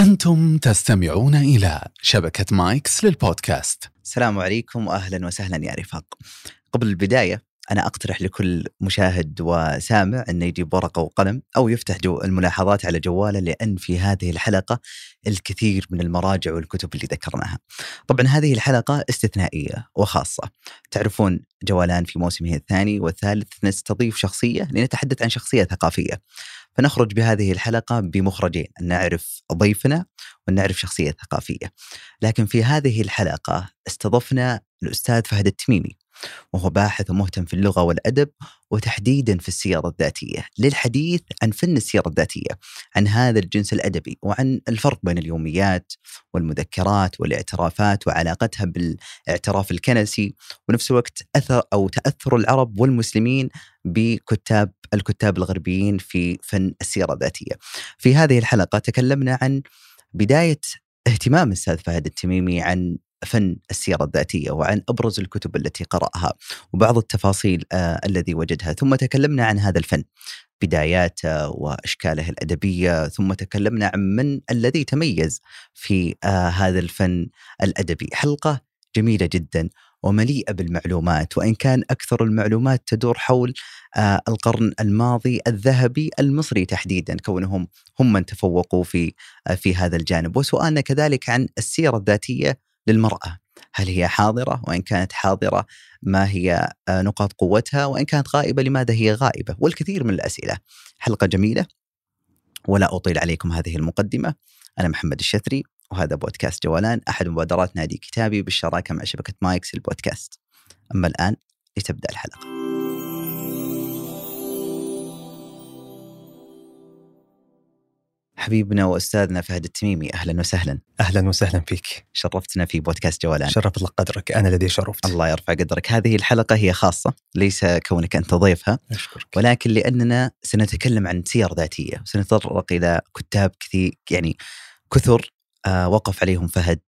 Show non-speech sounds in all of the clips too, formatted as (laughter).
أنتم تستمعون إلى شبكة مايكس للبودكاست السلام عليكم واهلا وسهلا يا رفاق. قبل البداية أنا أقترح لكل مشاهد وسامع إنه يجيب ورقة وقلم أو يفتح جو الملاحظات على جواله لأن في هذه الحلقة الكثير من المراجع والكتب اللي ذكرناها. طبعا هذه الحلقة استثنائية وخاصة. تعرفون جولان في موسمه الثاني والثالث نستضيف شخصية لنتحدث عن شخصية ثقافية. فنخرج بهذه الحلقة بمخرجين أن نعرف ضيفنا وأن نعرف شخصية ثقافية. لكن في هذه الحلقة استضفنا الأستاذ فهد التميمي وهو باحث ومهتم في اللغة والأدب وتحديدا في السيره الذاتية للحديث عن فن السيره الذاتية عن هذا الجنس الأدبي وعن الفرق بين اليوميات والمذكرات والإعترافات وعلاقتها بالاعتراف الكنسي ونفس الوقت أثر أو تأثر العرب والمسلمين بكتاب الكتاب الغربيين في فن السيره الذاتية. في هذه الحلقة تكلمنا عن بداية اهتمام الأستاذ فهد التميمي عن فن السيره الذاتية وعن أبرز الكتب التي قرأها وبعض التفاصيل آه الذي وجدها. ثم تكلمنا عن هذا الفن بداياته وأشكاله الأدبية ثم تكلمنا عن من الذي تميز في آه هذا الفن الأدبي. حلقة جميلة جدا ومليئة بالمعلومات وإن كان أكثر المعلومات تدور حول آه القرن الماضي الذهبي المصري تحديدا كونهم هم من تفوقوا في آه في هذا الجانب. وسؤالنا كذلك عن السيره الذاتية للمرأة. هل هي حاضرة؟ وإن كانت حاضرة ما هي نقاط قوتها؟ وإن كانت غائبة لماذا هي غائبة؟ والكثير من الأسئلة. حلقة جميلة. ولا أطيل عليكم هذه المقدمة. أنا محمد الشثري وهذا بودكاست جولان أحد مبادرات نادي كتابي بالشراكة مع شبكة مايكس البودكاست. أما الآن لتبدأ الحلقة. حبيبنا وأستاذنا فهد التميمي أهلا وسهلا. أهلا وسهلا فيك. شرفتنا في بودكاست جولان شرف الله قدرك أنا الذي شرفت. الله يرفع قدرك. هذه الحلقة هي خاصة ليس كونك أنت ضيفها أشكرك. ولكن لأننا سنتكلم عن سير ذاتية سنتطرق إلى كتاب كثير يعني كثر آه وقف عليهم فهد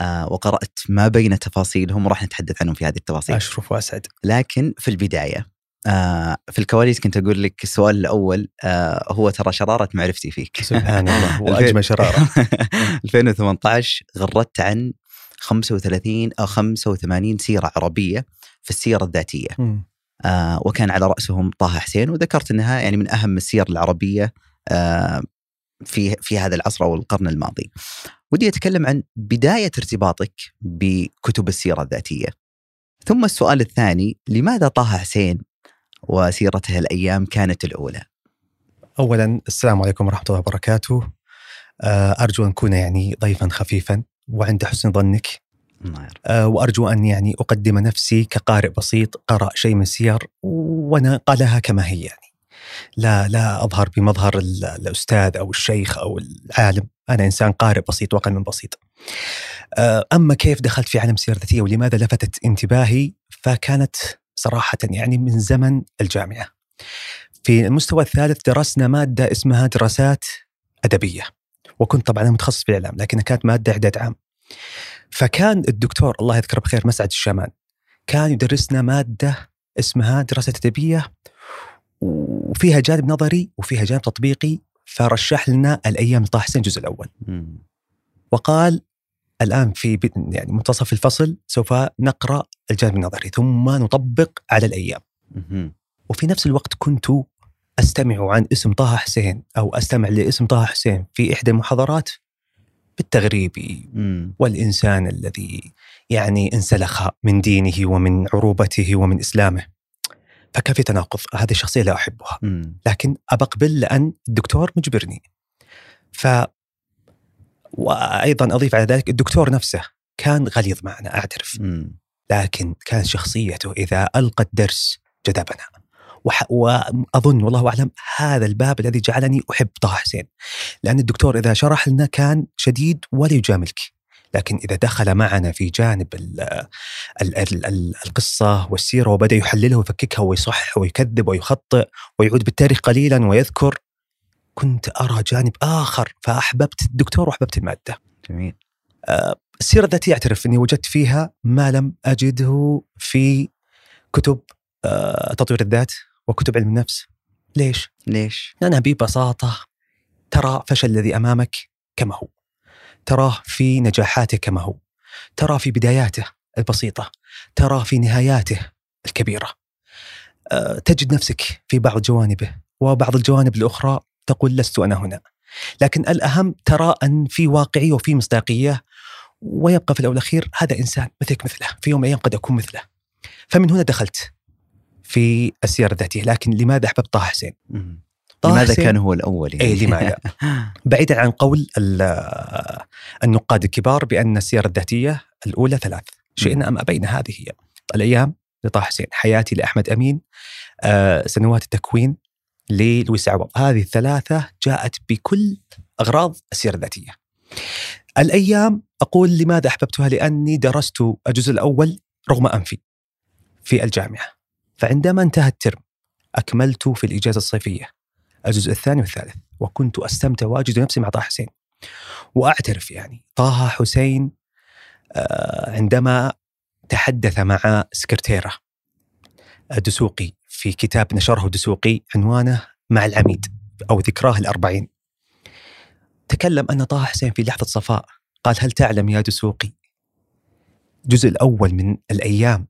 آه وقرأت ما بين تفاصيلهم راح نتحدث عنهم في هذه التفاصيل. أشرف وأسعد. لكن في البداية آه في الكواليس كنت أقول لك السؤال الأول آه هو ترى شرارة معرفتي فيك سبحان الله واجمل (laughs) شرارة (laughs) 2018 غردت عن 35 أو 85 سيرة عربية في السيرة الذاتية آه وكان على رأسهم طه حسين وذكرت إنها يعني من أهم السير العربية آه في في هذا العصر أو القرن الماضي. ودي أتكلم عن بداية ارتباطك بكتب السيرة الذاتية. ثم السؤال الثاني لماذا طه حسين وسيرته الأيام كانت الأولى؟ اولا السلام عليكم ورحمة الله وبركاته. أرجو أن اكون يعني ضيفا خفيفا وعند حسن ظنك. وأرجو أن يعني أقدم نفسي كقارئ بسيط قرأ شيء من السير وأنا قالها كما هي يعني. لا لا أظهر بمظهر الأستاذ أو الشيخ أو العالم، أنا إنسان قارئ بسيط وأقل من بسيط. أما كيف دخلت في عالم السيره الذاتيه ولماذا لفتت انتباهي فكانت صراحة يعني من زمن الجامعة. في المستوى الثالث درسنا مادة اسمها دراسات أدبية. وكنت طبعا أنا متخصص في الإعلام لكنها كانت مادة إعداد عام. فكان الدكتور الله يذكره بخير مسعد الشامان كان يدرسنا مادة اسمها دراسات أدبية وفيها جانب نظري وفيها جانب تطبيقي فرشح لنا الأيام لطه حسين الجزء الأول. وقال الآن في يعني منتصف الفصل سوف نقرأ الجانب النظري ثم نطبق على الأيام. وفي نفس الوقت كنت أستمع عن اسم طه حسين أو أستمع لاسم طه حسين في إحدى المحاضرات بالتغريبي والإنسان الذي يعني انسلخ من دينه ومن عروبته ومن إسلامه. فكان في تناقض؟ هذه الشخصيه لا أحبها. لكن ابى اقبل لأن الدكتور مجبرني. ف وأيضا أضيف على ذلك الدكتور نفسه كان غليظ معنا أعترف. لكن كانت شخصيته إذا ألقى الدرس جذبنا. وح... وأظن والله أعلم هذا الباب الذي جعلني أحب طه حسين. لأن الدكتور إذا شرح لنا كان شديد ولا يجاملك. لكن إذا دخل معنا في جانب ال ال ال ال القصة والسيرة وبدأ يحللها ويفككها ويصحح ويكذب ويخطئ ويعود بالتاريخ قليلا ويذكر كنت أرى جانب آخر فأحببت الدكتور وأحببت المادة. جميل. آه السيرة الذاتية أعترف أني وجدت فيها ما لم أجده في كتب آه تطوير الذات وكتب علم النفس. ليش؟ ليش؟ لأنها ببساطة ترى فشل الذي أمامك كما هو. تراه في نجاحاته كما هو. ترى في بداياته البسيطة. ترى في نهاياته الكبيرة. أه، تجد نفسك في بعض جوانبه وبعض الجوانب الأخرى تقول لست أنا هنا لكن الأهم ترى أن في واقعية وفي مصداقية ويبقى في الأول والأخير هذا إنسان مثلك مثله في يوم من الأيام قد أكون مثله فمن هنا دخلت في السيرة الذاتية لكن لماذا أحببت طه حسين؟ لماذا كان هو الأول؟ يعني؟ إيه لماذا؟ (laughs) بعيدا عن قول النقاد الكبار بأن السيرة الذاتية الأولى ثلاث شئنا أم أبينا هذه هي الأيام لطه حسين حياتي لأحمد أمين آه، سنوات التكوين للويس عوض. هذه الثلاثة جاءت بكل أغراض السيرة الذاتية. الأيام أقول لماذا أحببتها؟ لأني درست الجزء الأول رغم أنفي في الجامعة. فعندما انتهى الترم أكملت في الإجازة الصيفية الجزء الثاني والثالث وكنت أستمتع وأجد نفسي مع طه حسين. وأعترف يعني طه حسين آه، عندما تحدث مع سكرتيرة دسوقي في كتاب نشره دسوقي عنوانه مع العميد أو ذكراه الأربعين. تكلم أن طه حسين في لحظة صفاء قال هل تعلم يا دسوقي الجزء الأول من الأيام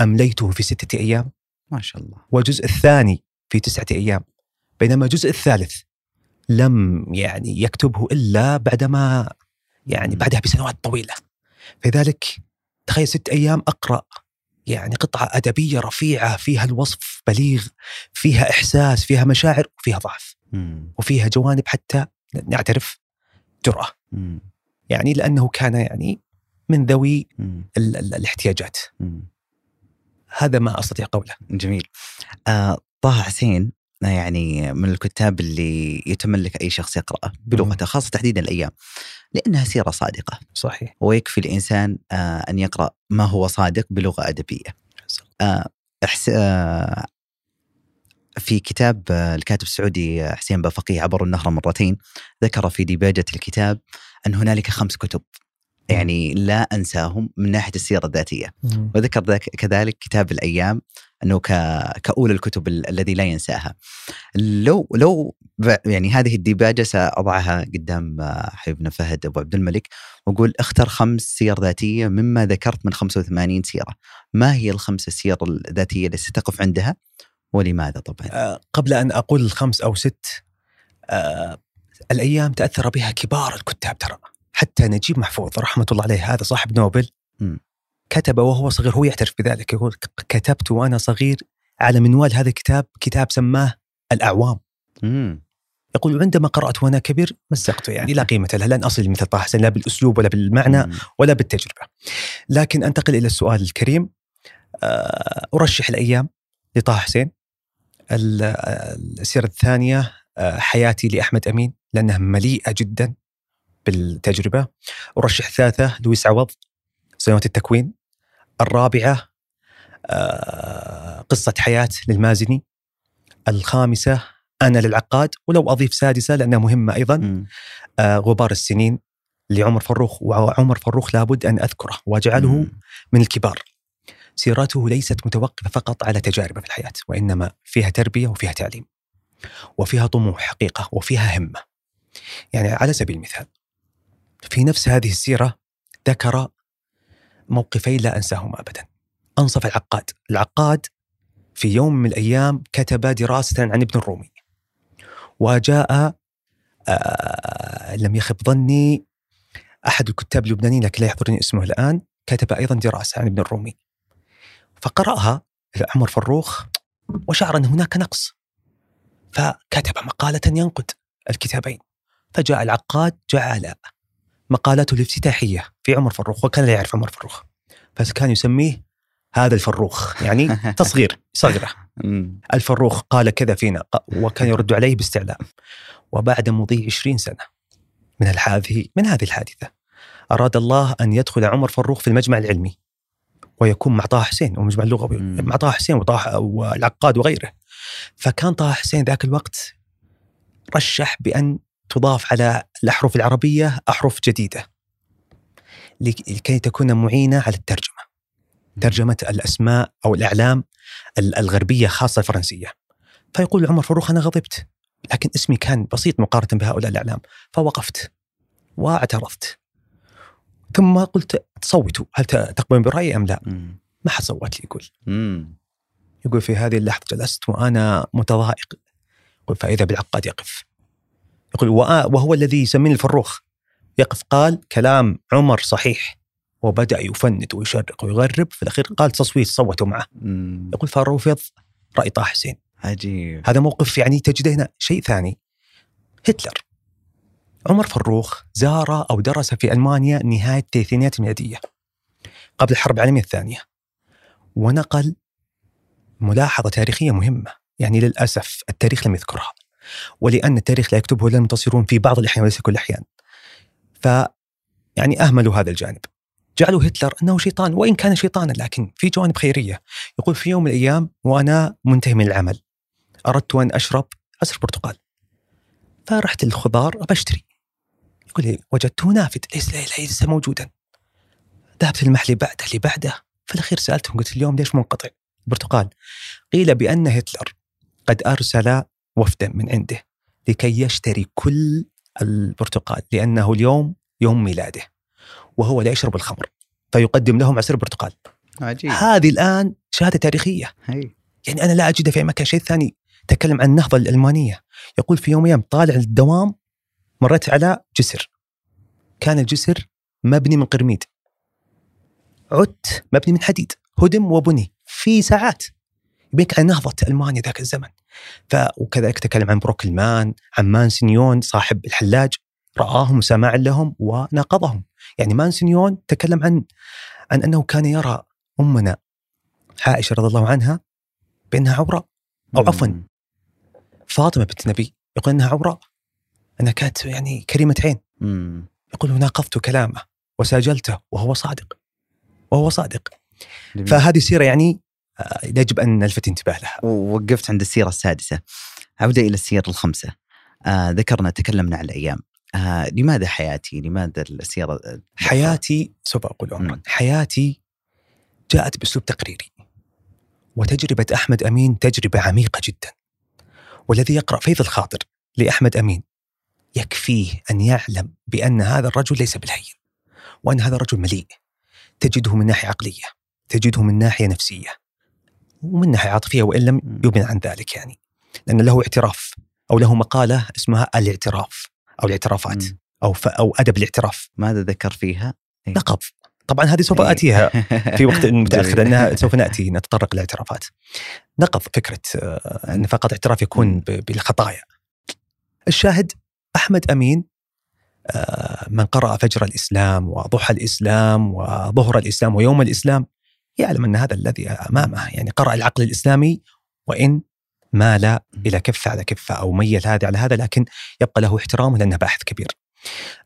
أمليته في ستة أيام؟ ما شاء الله. والجزء الثاني في تسعة أيام. بينما الجزء الثالث لم يعني يكتبه إلا بعدما يعني بعدها بسنوات طويلة. لذلك تخيل ست أيام أقرأ يعني قطعة أدبية رفيعة فيها الوصف بليغ فيها إحساس فيها مشاعر وفيها ضعف. وفيها جوانب حتى نعترف جرأة. يعني لأنه كان يعني من ذوي ال ال الاحتياجات. هذا ما أستطيع قوله. جميل. آه طه حسين يعني من الكتاب اللي يتملك أي شخص يقرأه بلغته خاصة تحديدا الأيام لأنها سيرة صادقة. صحيح. ويكفي الإنسان آه أن يقرأ ما هو صادق بلغة أدبية. آه آه في كتاب آه، الكاتب السعودي حسين بافقيه عبر النهر مرتين ذكر في ديباجة الكتاب أن هنالك خمس كتب. يعني لا أنساهم من ناحية السيرة الذاتية. وذكر كذلك كتاب الأيام أنه كأولى الكتب الذي لا ينساها. لو لو يعني هذه الديباجة سأضعها قدام حبيبنا فهد أبو عبد الملك وأقول اختر خمس سير ذاتية مما ذكرت من 85 سيرة. ما هي الخمس السير الذاتية التي ستقف عندها؟ ولماذا طبعا؟ أه قبل أن أقول الخمس أو ست أه الأيام تأثر بها كبار الكتاب ترى. حتى نجيب محفوظ رحمة الله عليه هذا صاحب نوبل. م. كتب وهو صغير هو يعترف بذلك يقول كتبت وأنا صغير على منوال هذا الكتاب كتاب سماه الأعوام. م. يقول عندما قرأت وأنا كبير مزقته يعني لا (laughs) قيمة له لن أصل مثل طه حسين لا بالأسلوب ولا بالمعنى ولا بالتجربة. لكن أنتقل إلى السؤال الكريم. آه، أرشح الأيام لطه حسين. السيرة الثانية آه، حياتي لأحمد أمين لأنها مليئة جدا. بالتجربة. أرشح الثالثة لويس عوض سنوات التكوين. الرابعة آه، قصة حياة للمازني. الخامسة أنا للعقاد ولو أضيف سادسة لأنها مهمة أيضا. آه، غبار السنين لعمر فروخ وعمر فروخ لابد أن أذكره وأجعله من الكبار. سيرته ليست متوقفة فقط على تجاربه في الحياة وإنما فيها تربية وفيها تعليم وفيها طموح حقيقة وفيها همة. يعني على سبيل المثال في نفس هذه السيرة ذكر موقفين لا أنساهما أبدا. أنصف العقاد. العقاد في يوم من الأيام كتب دراسة عن ابن الرومي. وجاء آه لم يخب ظني أحد الكتاب اللبنانيين لكن لا يحضرني اسمه الآن كتب أيضا دراسة عن ابن الرومي. فقرأها عمر فروخ وشعر أن هناك نقص. فكتب مقالة ينقد الكتابين. فجاء العقاد جعل مقالاته الافتتاحية في عمر فروخ وكان لا يعرف عمر فروخ فكان يسميه هذا الفروخ يعني (laughs) تصغير صغرة الفروخ قال كذا فينا وكان يرد عليه باستعلاء. وبعد مضي 20 سنة من هذه من هذه الحادثة أراد الله أن يدخل عمر فروخ في المجمع العلمي ويكون مع طه حسين ومجمع اللغوي مع طه حسين وطه والعقاد وغيره. فكان طه حسين ذاك الوقت رشح بأن تضاف على الأحرف العربية أحرف جديدة. لكي تكون معينة على الترجمة. ترجمة الأسماء أو الأعلام الغربية خاصة الفرنسية. فيقول عمر فاروق أنا غضبت لكن اسمي كان بسيط مقارنة بهؤلاء الأعلام. فوقفت. واعترضت. ثم قلت تصوتوا. هل تقبلون برأيي أم لا؟ مم. ما حد صوت لي يقول. مم. يقول في هذه اللحظة جلست وأنا متضايق. يقول فإذا بالعقاد يقف. يقول وهو الذي يسميني الفروخ. يقف قال كلام عمر صحيح. وبدأ يفند ويشرق ويغرب. في الأخير قال تصويت صوتوا معه. مم. يقول فرفض رأي طه حسين. عجيب. هذا موقف يعني تجده هنا شيء ثاني. هتلر عمر فروخ زار أو درس في ألمانيا نهاية الثلاثينيات الميلادية قبل الحرب العالمية الثانية. ونقل ملاحظة تاريخية مهمة. يعني للأسف التاريخ لم يذكرها. ولأن التاريخ لا يكتبه إلا المنتصرون في بعض الأحيان وليس كل الأحيان. ف يعني أهملوا هذا الجانب. جعلوا هتلر أنه شيطان وإن كان شيطانا لكن في جوانب خيرية. يقول في يوم من الأيام وأنا منتهي من العمل. أردت أن أشرب عصير برتقال. فرحت للخضار أبى أشتري. يقول لي وجدته نافذ ليس ليس, ليس موجودا. ذهبت المحل بعده اللي بعده في الأخير سألتهم قلت اليوم ليش منقطع؟ البرتقال. قيل بأن هتلر قد أرسل وفدا من عنده لكي يشتري كل البرتقال لأنه اليوم يوم ميلاده وهو لا يشرب الخمر فيقدم لهم عصير برتقال. عجيب. هذه الآن شهادة تاريخية. هي. يعني أنا لا اجدها في مكان شيء ثاني. تكلم عن النهضة الألمانية. يقول في يوم من الأيام طالع الدوام مريت على جسر. كان الجسر مبني من قرميد. عدت مبني من حديد هدم وبني في ساعات. يبيك عن نهضة ألمانيا ذاك الزمن. ف وكذلك تكلم عن بروكلمان عن مانسنيون صاحب الحلاج رآهم سماعا لهم وناقضهم يعني مانسنيون تكلم عن عن أنه كان يرى أمنا عائشة رضي الله عنها بأنها عوراء أو عفوا مم. فاطمة بنت النبي يقول إنها عوراء انها كانت يعني كريمه عين مم. يقول وناقضت كلامه وساجلته وهو صادق وهو صادق جميل. فهذه سيرة يعني يجب أن نلفت انتباه لها. ووقفت عند السيرة السادسة. عودة إلى السير الخمسة. آه ذكرنا تكلمنا عن الأيام. آه لماذا حياتي؟ لماذا السيرة؟ حياتي سوف أقول عمرا. مم. حياتي جاءت بأسلوب تقريري. وتجربة أحمد أمين تجربة عميقة جدا. والذي يقرأ فيض الخاطر لأحمد أمين يكفيه أن يعلم بأن هذا الرجل ليس بالهين وأن هذا الرجل مليء. تجده من ناحية عقلية تجده من ناحية نفسية. ومن ناحية عاطفية وإن لم. يبن عن ذلك يعني لأن له اعتراف أو له مقالة اسمها الاعتراف أو الاعترافات. أو ف أو أدب الاعتراف ماذا ذكر فيها؟ إيه. نقض طبعا هذه سوف إيه. آتيها في وقت (laughs) متأخر. لأنها سوف نأتي نتطرق للاعترافات. نقض فكرة آه، ان فقط اعتراف يكون بالخطايا. الشاهد أحمد أمين آه، من قرأ فجر الإسلام وضحى الإسلام وظهر الإسلام ويوم الإسلام يعلم أن هذا الذي أمامه يعني قرأ العقل الإسلامي وإن مال إلى كفة على كفة أو ميل هذا على هذا لكن يبقى له احترامه لأنه باحث كبير.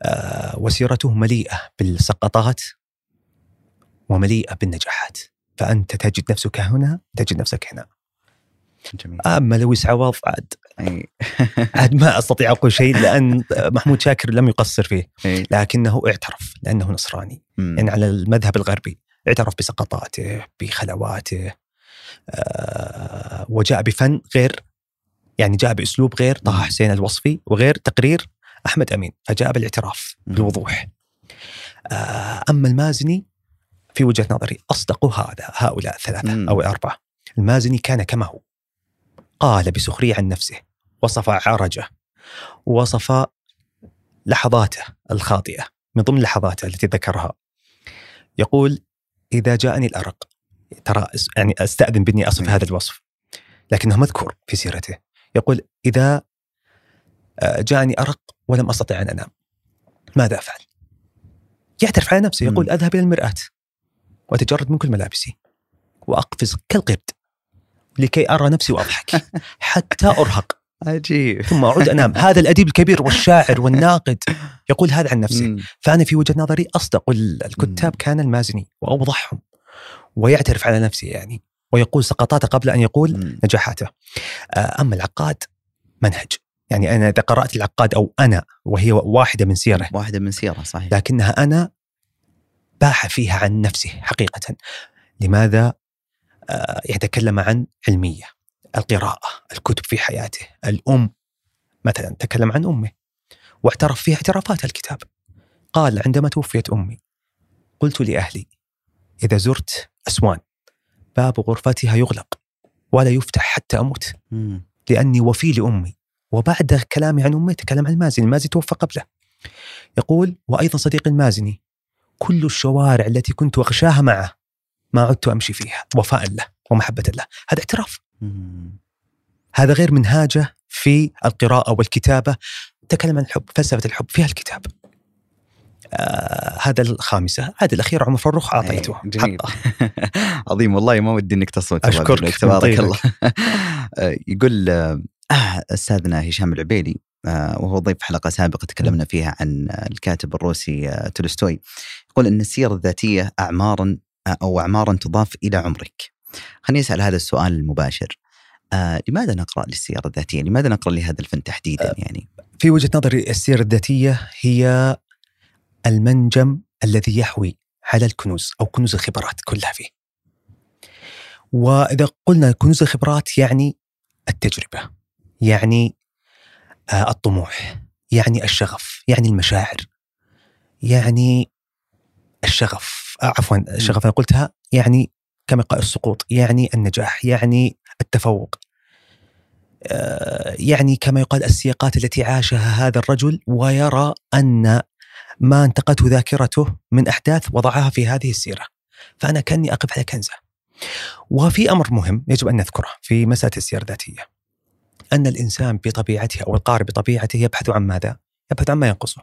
آه، وسيرته مليئة بالسقطات ومليئة بالنجاحات فأنت تجد نفسك هنا تجد نفسك هنا جميل اما لويس عوض عاد. (laughs) عاد ما أستطيع أقول شيء لأن محمود شاكر لم يقصر فيه. لكنه اعترف لأنه نصراني. يعني على المذهب الغربي اعترف بسقطاته بخلواته آه، وجاء بفن غير يعني جاء بأسلوب غير طه. حسين الوصفي وغير تقرير أحمد أمين فجاء بالاعتراف مم. بالوضوح آه، أما المازني في وجهة نظري أصدق هذا هؤلاء الثلاثة مم. أو الأربعة المازني كان كما هو قال بسخرية عن نفسه وصف عرجه وصف لحظاته الخاطئة من ضمن لحظاته التي ذكرها يقول إذا جاءني الأرق ترى يعني أستأذن بإني أصف. هذا الوصف لكنه مذكور في سيرته يقول إذا آه، جاءني أرق ولم أستطع أن أنام ماذا أفعل؟ يعترف على نفسه يقول. أذهب إلى المرآة وأتجرد من كل ملابسي وأقفز كالقرد لكي أرى نفسي وأضحك (laughs) حتى أرهق عجيب. ثم أعود انام (laughs) هذا الأديب الكبير والشاعر والناقد يقول هذا عن نفسه. فأنا في وجهة نظري أصدق. ال- الكتاب. كان المازني وأوضحهم ويعترف على نفسه يعني ويقول سقطاته قبل أن يقول. نجاحاته. آه، أما العقاد منهج. يعني أنا إذا قرأت العقاد أو أنا وهي واحدة من سيره واحدة من سيرة صحيح. لكنها أنا باح فيها عن نفسه حقيقة. لماذا؟ آه، يتكلم عن علمية. القراءة الكتب في حياته. الأم مثلا تكلم عن أمه واعترف فيها اعترافات الكتاب. قال عندما توفيت أمي قلت لأهلي إذا زرت أسوان باب غرفتها يغلق ولا يفتح حتى أموت. لأني وفي لأمي وبعد كلامي عن أمي تكلم عن المازني المازني توفى قبله. يقول وأيضا صديقي المازني كل الشوارع التي كنت أغشاها معه ما عدت أمشي فيها. وفاء له ومحبة له. هذا اعتراف. هذا غير منهاجه في القراءة والكتابة. تكلم عن الحب فلسفة الحب فيها الكتاب. آه هذا الخامسة. هذا الأخير عمر أعطيته إيه، جميل. (laughs) عظيم والله ما ودي إنك تصمت أشكرك. تبارك الله. (laughs) آه، يقول آه أستاذنا هشام العبيدي آه وهو ضيف حلقة سابقة تكلمنا فيها عن الكاتب الروسي آه تولستوي. يقول أن السيرة الذاتية أعمارا أو أعمارا تضاف إلى عمرك. خليني أسأل هذا السؤال المباشر آه لماذا نقرأ للسيرة الذاتية؟ لماذا نقرأ لهذا الفن تحديدا يعني؟ في وجهة نظري السيرة الذاتية هي المنجم الذي يحوي على الكنوز أو كنوز الخبرات كلها فيه وإذا قلنا كنوز الخبرات يعني التجربة يعني آه الطموح يعني الشغف يعني المشاعر يعني الشغف آه عفوا الشغف أنا قلتها يعني كما قال السقوط يعني النجاح يعني التفوق. آه، يعني كما يقال السياقات التي عاشها هذا الرجل ويرى أن ما انتقته ذاكرته من أحداث وضعها في هذه السيرة. فأنا كأني أقف على كنزة. وفي أمر مهم يجب أن نذكره في مسألة السيرة الذاتية. أن الإنسان بطبيعته أو القارئ بطبيعته يبحث عن ماذا؟ يبحث عن ما ينقصه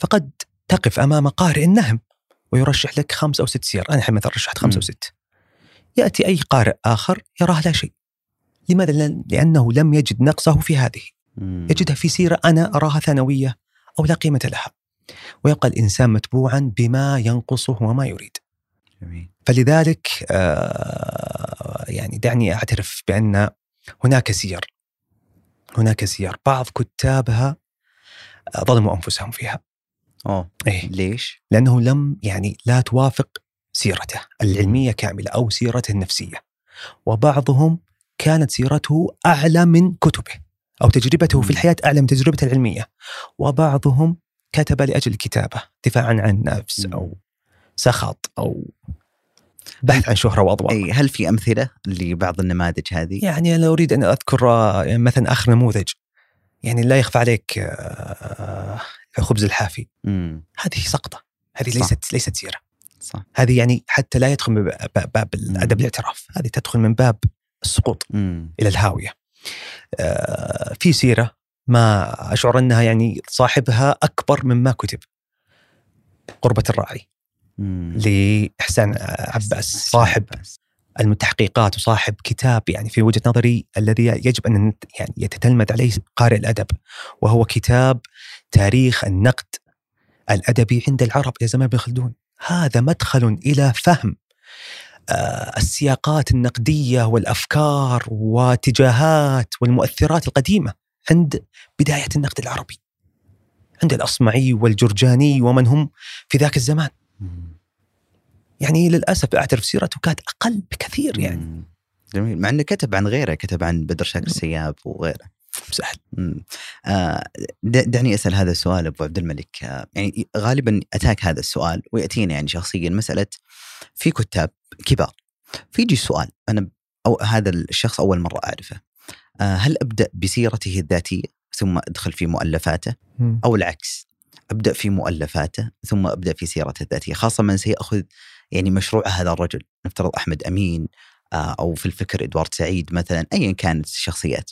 فقد تقف أمام قارئ نهم ويرشح لك خمس أو ست سير. أنا الحين مثلا رشحت خمس أو ست. يأتي أي قارئ آخر يراه لا شيء. لماذا؟ لأنه لم يجد نقصه في هذه. يجدها في سيرة أنا أراها ثانوية أو لا قيمة لها. ويبقى الإنسان متبوعا بما ينقصه وما يريد. فلذلك آه يعني دعني أعترف بأن هناك سير. هناك سير. بعض كتابها ظلموا أنفسهم فيها. أوه. إيه؟ ليش؟ لأنه لم يعني لا توافق سيرته العلمية كاملة أو سيرته النفسية. وبعضهم كانت سيرته أعلى من كتبه أو تجربته في الحياة أعلى من تجربته العلمية. وبعضهم كتب لأجل الكتابة دفاعا عن النفس أو سخط أو بحث عن شهرة وأضواء. أي هل في أمثلة لبعض النماذج هذه؟ يعني أنا أريد أن أذكر مثلا آخر نموذج. يعني لا يخفى عليك آه، خبز الحافي. مم. هذه سقطة. هذه ليست ليست سيرة. صح. هذه يعني حتى لا يدخل من باب الادب الاعتراف. هذه تدخل من باب السقوط مم. إلى الهاوية. آه في سيرة ما أشعر أنها يعني صاحبها أكبر مما كتب. قربة الراعي. لإحسان عباس صاحب المتحقيقات وصاحب كتاب يعني في وجهة نظري الذي يجب أن يعني يتتلمذ عليه قارئ الأدب وهو كتاب تاريخ النقد الأدبي عند العرب يا زمان بن خلدون. هذا مدخل إلى فهم آه، السياقات النقدية والأفكار واتجاهات والمؤثرات القديمة عند بداية النقد العربي. عند الأصمعي والجرجاني ومن هم في ذاك الزمان. يعني للأسف أعترف سيرته كانت أقل بكثير يعني. جميل مع إنه كتب عن غيره كتب عن بدر شاكر السياب وغيره. سهل آه دعني أسأل هذا السؤال أبو عبد الملك. آه يعني غالبا أتاك هذا السؤال ويأتينا يعني شخصيا. مسألة في كتاب كبار. فيجي سؤال أنا أو هذا الشخص أول مرة أعرفه. آه هل أبدأ بسيرته الذاتية ثم أدخل في مؤلفاته؟ أو العكس أبدأ في مؤلفاته ثم أبدأ في سيرته الذاتية خاصة من سيأخذ يعني مشروع هذا الرجل. نفترض أحمد أمين أو في الفكر إدوارد سعيد مثلا ايا كانت الشخصيات.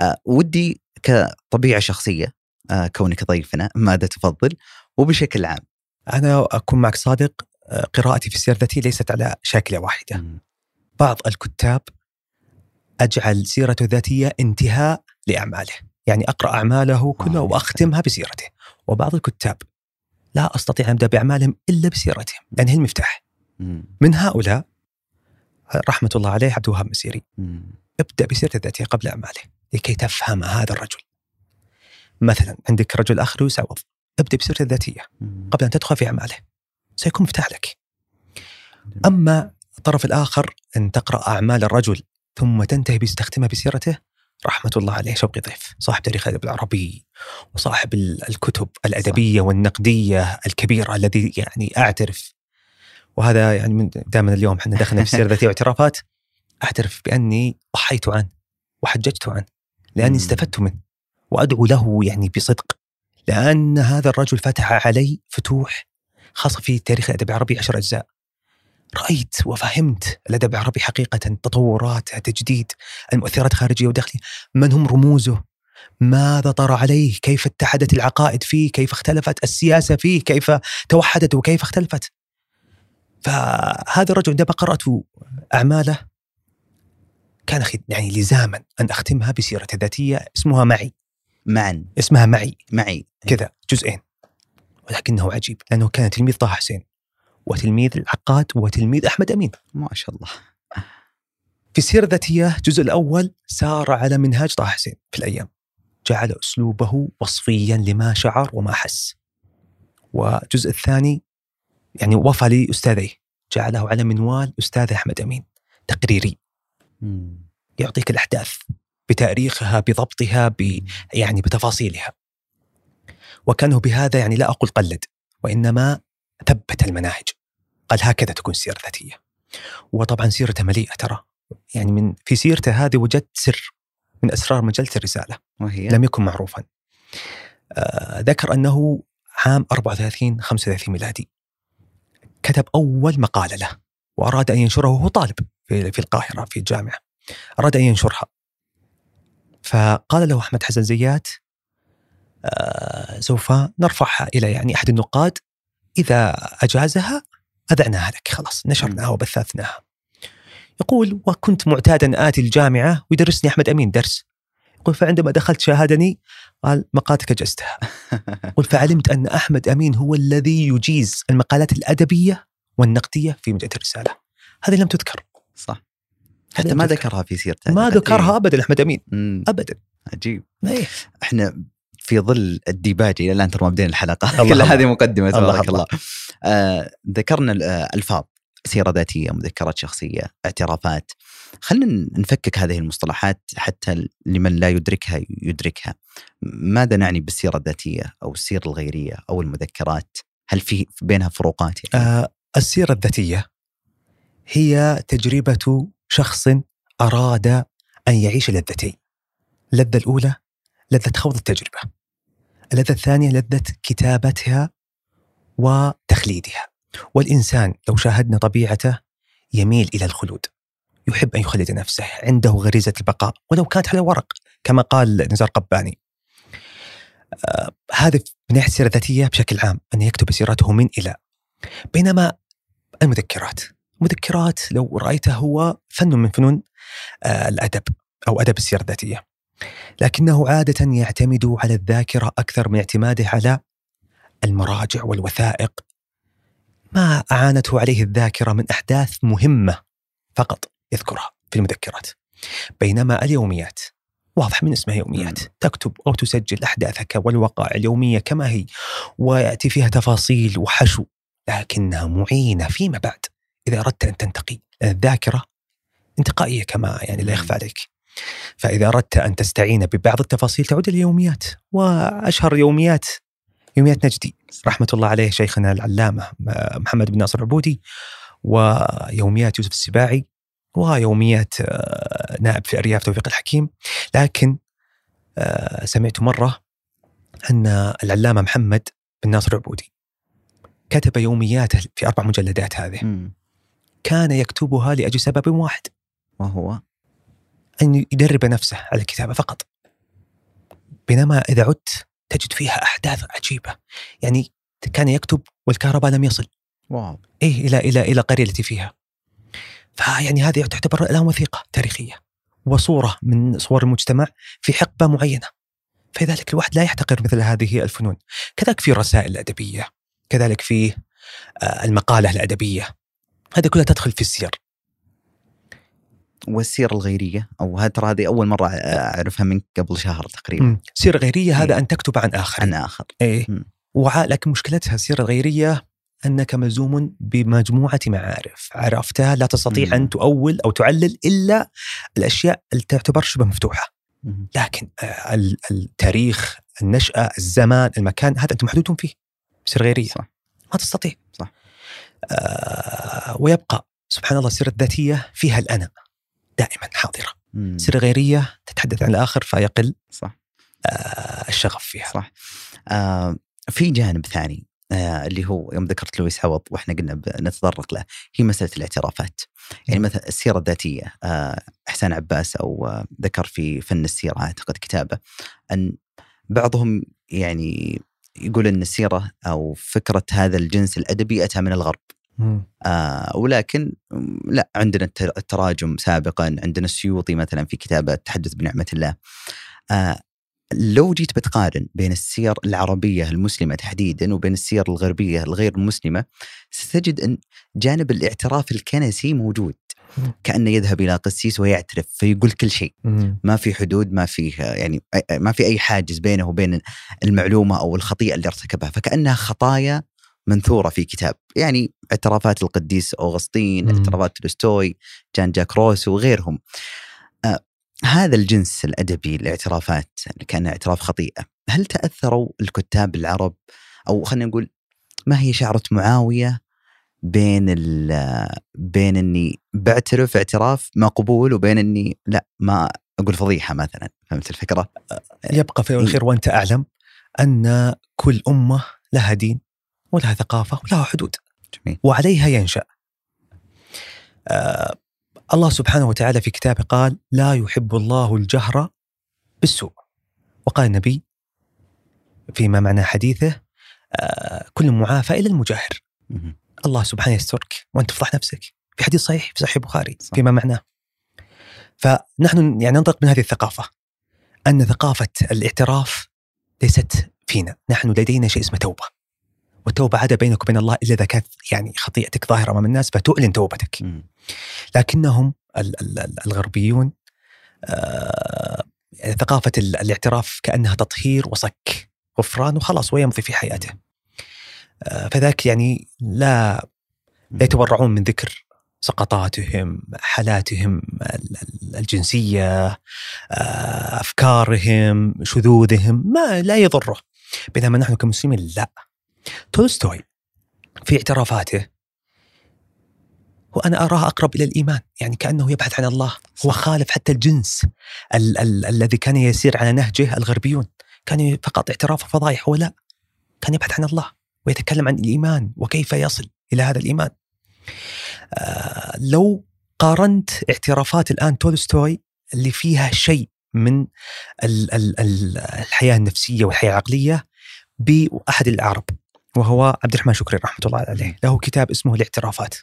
آه، ودي كطبيعة شخصية آه، كونك ضيفنا ماذا تفضل؟ وبشكل عام. أنا أكون معك صادق قراءتي في السيره الذاتية ليست على شاكلة واحدة. م. بعض الكتاب أجعل سيرته الذاتية انتهاء لأعماله. يعني أقرأ أعماله كلها وأختمها بسيرته. وبعض الكتاب لا أستطيع أن أبدأ بأعمالهم إلا بسيرتهم. لأن هي المفتاح. من هؤلاء رحمة الله عليه عبد الوهاب مسيري ابدأ بسيرته الذاتية قبل أعماله لكي تفهم هذا الرجل. مثلا عندك رجل آخر يسعوض ابدأ بسيرته الذاتية قبل أن تدخل في أعماله. سيكون مفتاح لك. أما الطرف الآخر أن تقرأ أعمال الرجل ثم تنتهي بتختمها بسيرته رحمة الله عليه شوقي ضيف. صاحب تاريخ الأدب العربي وصاحب الكتب الأدبية والنقدية الكبيرة الذي يعني أعترف وهذا يعني من دائما اليوم إحنا دخلنا في السيره الذاتيه واعترافات أعترف بأني ضحيت عنه وحججت عنه لأني استفدت منه وأدعو له يعني بصدق لأن هذا الرجل فتح علي فتوح خاصه في تاريخ الأدب العربي عشر أجزاء. رأيت وفهمت الأدب العربي حقيقة تطوراته تجديد المؤثرات الخارجية وداخلية من هم رموزه؟ ماذا طرى عليه؟ كيف اتحدت العقائد فيه؟ كيف اختلفت السياسة فيه؟ كيف توحدت؟ وكيف اختلفت؟ فهذا الرجل عندما قرأت أعماله كان يعني لزاما أن أختمها بسيرته الذاتيه اسمها معي. معا. اسمها معي. معي. كذا جزئين. ولكنه عجيب لأنه كان تلميذ طه حسين وتلميذ العقاد وتلميذ أحمد أمين. ما شاء الله. في السيرة الذاتية الجزء الأول سار على منهاج طه حسين في الأيام. جعل أسلوبه وصفيا لما شعر وما حس. والجزء الثاني يعني وفى لأستاذيه جعله على منوال أستاذ أحمد أمين تقريري. يعطيك الأحداث بتاريخها بضبطها ب يعني بتفاصيلها. وكانه بهذا يعني لا أقول قلد وإنما ثبت المناهج. قال هكذا تكون السيرة الذاتية وطبعا سيرته مليئة ترى. يعني من في سيرته هذه وجدت سر من أسرار مجلة الرسالة. وهي؟ لم يكن معروفا. آه ذكر أنه عام 34 35 ميلادي. كتب أول مقالة له وأراد أن ينشره وهو طالب في, في القاهرة في الجامعة. أراد أن ينشرها. فقال له أحمد حسن زيات آه سوف نرفعها إلى يعني أحد النقاد. إذا أجازها أذعناها لك. خلاص نشرناها وبثثناها. يقول وكنت معتادا آتي الجامعة ويدرسني أحمد أمين درس. يقول فعندما دخلت شاهدني قال مقالتك أجزتها يقول فعلمت أن أحمد أمين هو الذي يجيز المقالات الأدبية والنقدية في مجلة الرسالة. هذه لم تذكر. صح. حتى ما ذكرها في سيرته ما ذكرها ابدا أحمد أمين. مم. ابدا. عجيب. إيه. إحنا في ظل الديباجه إلى الآن ترى ما بدينا الحلقة كل هذه مقدمة تبارك الله, الله. آه ذكرنا الألفاظ سيرة ذاتية مذكرات شخصية اعترافات. خلينا نفكك هذه المصطلحات حتى لمن لا يدركها يدركها. ماذا نعني بالسيرة الذاتية أو السيرة الغيرية أو المذكرات؟ هل في بينها فروقات يعني؟ آه السيرة الذاتية هي تجربة شخص أراد أن يعيش لذتين اللذه الأولى لذة خوض التجربة. اللذه الثانية لذة كتابتها وتخليدها. والإنسان لو شاهدنا طبيعته يميل إلى الخلود. يحب أن يخلد نفسه عنده غريزة البقاء ولو كانت على ورق كما قال نزار قباني. آه هذا من ناحية السيرة الذاتية بشكل عام أن يكتب سيرته من إلى. بينما المذكرات المذكرات لو رأيته هو فن من فنون آه الأدب أو أدب السيرة الذاتية. لكنه عادة يعتمد على الذاكرة أكثر من اعتماده على المراجع والوثائق. ما أعانته عليه الذاكرة من أحداث مهمة فقط. يذكرها في المذكرات. بينما اليوميات واضح من اسمها يوميات تكتب أو تسجل أحداثك والوقائع اليومية كما هي ويأتي فيها تفاصيل وحشو لكنها معينة فيما بعد إذا أردت أن تنتقي. الذاكرة انتقائية كما يعني لا يخفى عليك. فإذا أردت أن تستعين ببعض التفاصيل تعود اليوميات وأشهر يوميات يوميات نجدي. رحمة الله عليه شيخنا العلامة محمد بن ناصر العبودي ويوميات يوسف السباعي ويوميات آه، نائب في أرياف توفيق الحكيم. لكن آه، سمعت مرة أن العلامة محمد بن ناصر العبودي كتب يومياته في أربع مجلدات هذه. كان يكتبها لأجل سبب واحد. وهو أن يدرب نفسه على الكتابة فقط. بينما إذا عدت تجد فيها أحداث عجيبة. يعني كان يكتب والكهرباء لم يصل. واو. إيه إلى إلى إلى القريه التي فيها. فيعني هذه تعتبر الان وثيقة تاريخية وصورة من صور المجتمع في حقبة معينة. فلذلك الواحد لا يحتقر مثل هذه الفنون. كذلك في الرسائل الأدبية كذلك في آه، المقالة الأدبية. هذه كلها تدخل في السير. والسيرة الغيرية أو ترى هذه أول مرة أعرفها منك قبل شهر تقريبا. سيرة غيرية هذا أن تكتب عن آخر. عن آخر. إيه. وع... لكن مشكلتها السيرة الغيرية أنك ملزوم بمجموعة معارف. عرفتها لا تستطيع مم. أن تؤول أو تعلل إلا الأشياء اللي تعتبر شبه مفتوحة. مم. لكن آه، التاريخ النشأة الزمان المكان هذا أنتم محدودون فيه سيرة غيرية. صح. ما تستطيع. صح. آه ويبقى سبحان الله السيره الذاتية فيها الأنا. دائما حاضرة. السيره الغيريه تتحدث عن الآخر فيقل صح. آه الشغف فيها. صح. آه في جانب ثاني اللي هو يوم ذكرت لويس عوض وإحنا قلنا نتطرق له هي مسألة الاعترافات. يعني مثلا السيرة الذاتية آه أحسان عباس أو آه ذكر في فن السيرة أعتقد كتابه أن بعضهم يعني يقول أن السيرة أو فكرة هذا الجنس الأدبي أتى من الغرب. آه ولكن لا عندنا التراجم سابقا عندنا السيوطي مثلا في كتابه التحدث بنعمة الله. آه لو جيت بتقارن بين السير العربية المسلمة تحديدا وبين السير الغربية الغير المسلمة ستجد أن جانب الاعتراف الكنسي موجود. كأنه يذهب إلى قسيس ويعترف فيقول كل شيء. ما في حدود ما في يعني ما في أي حاجز بينه وبين المعلومة أو الخطيئة اللي ارتكبها. فكأنها خطايا منثورة في كتاب. يعني اعترافات القديس أوغسطين اعترافات تولستوي جان جاك روسو وغيرهم. آه هذا الجنس الأدبي الاعترافات كان اعتراف خطيئة هل تأثروا الكتاب العرب أو خلينا نقول ما هي شعرة معاوية بين بين إني بعترف اعتراف مقبول وبين إني لا ما أقول فضيحة مثلا فهمت الفكرة؟ يبقى في الخير وأنت أعلم أن كل أمة لها دين ولها ثقافة ولها حدود جميل. وعليها ينشأ. آه الله سبحانه وتعالى في كتابه قال: لا يحب الله الجهر بالسوء. وقال النبي فيما معنى حديثه: آه كل معافى الا المجاهر. الله سبحانه يسترك وأنت تفضح نفسك. في حديث صحيح في صحيح البخاري فيما معناه. فنحن يعني ننطلق من هذه الثقافة أن ثقافة الاعتراف ليست فينا. نحن لدينا شيء اسمه توبة. والتوبة عادة بينك وبين الله إلا إذا كانت يعني خطيئتك ظاهرة أمام الناس فتعلن توبتك. لكنهم الغربيون آه ثقافة الاعتراف كأنها تطهير وصك غفران وخلاص ويمضي في حياته. آه، فذاك يعني لا لا يتورعون من ذكر سقطاتهم حالاتهم الجنسية آه، أفكارهم شذوذهم ما لا يضره. بينما نحن كمسلمين لا. تولستوي في اعترافاته وأنا أراه أقرب إلى الإيمان يعني كأنه يبحث عن الله هو خالف حتى الجنس ال- ال- الذي كان يسير على نهجه الغربيون. كان فقط اعتراف فضايح هو لا كان يبحث عن الله ويتكلم عن الإيمان وكيف يصل إلى هذا الإيمان. آه لو قارنت اعترافات الآن تولستوي اللي فيها شيء من ال ال ال الحياة النفسية والحياة العقلية بأحد العرب وهو عبد الرحمن شكري رحمة الله عليه. له كتاب اسمه الاعترافات.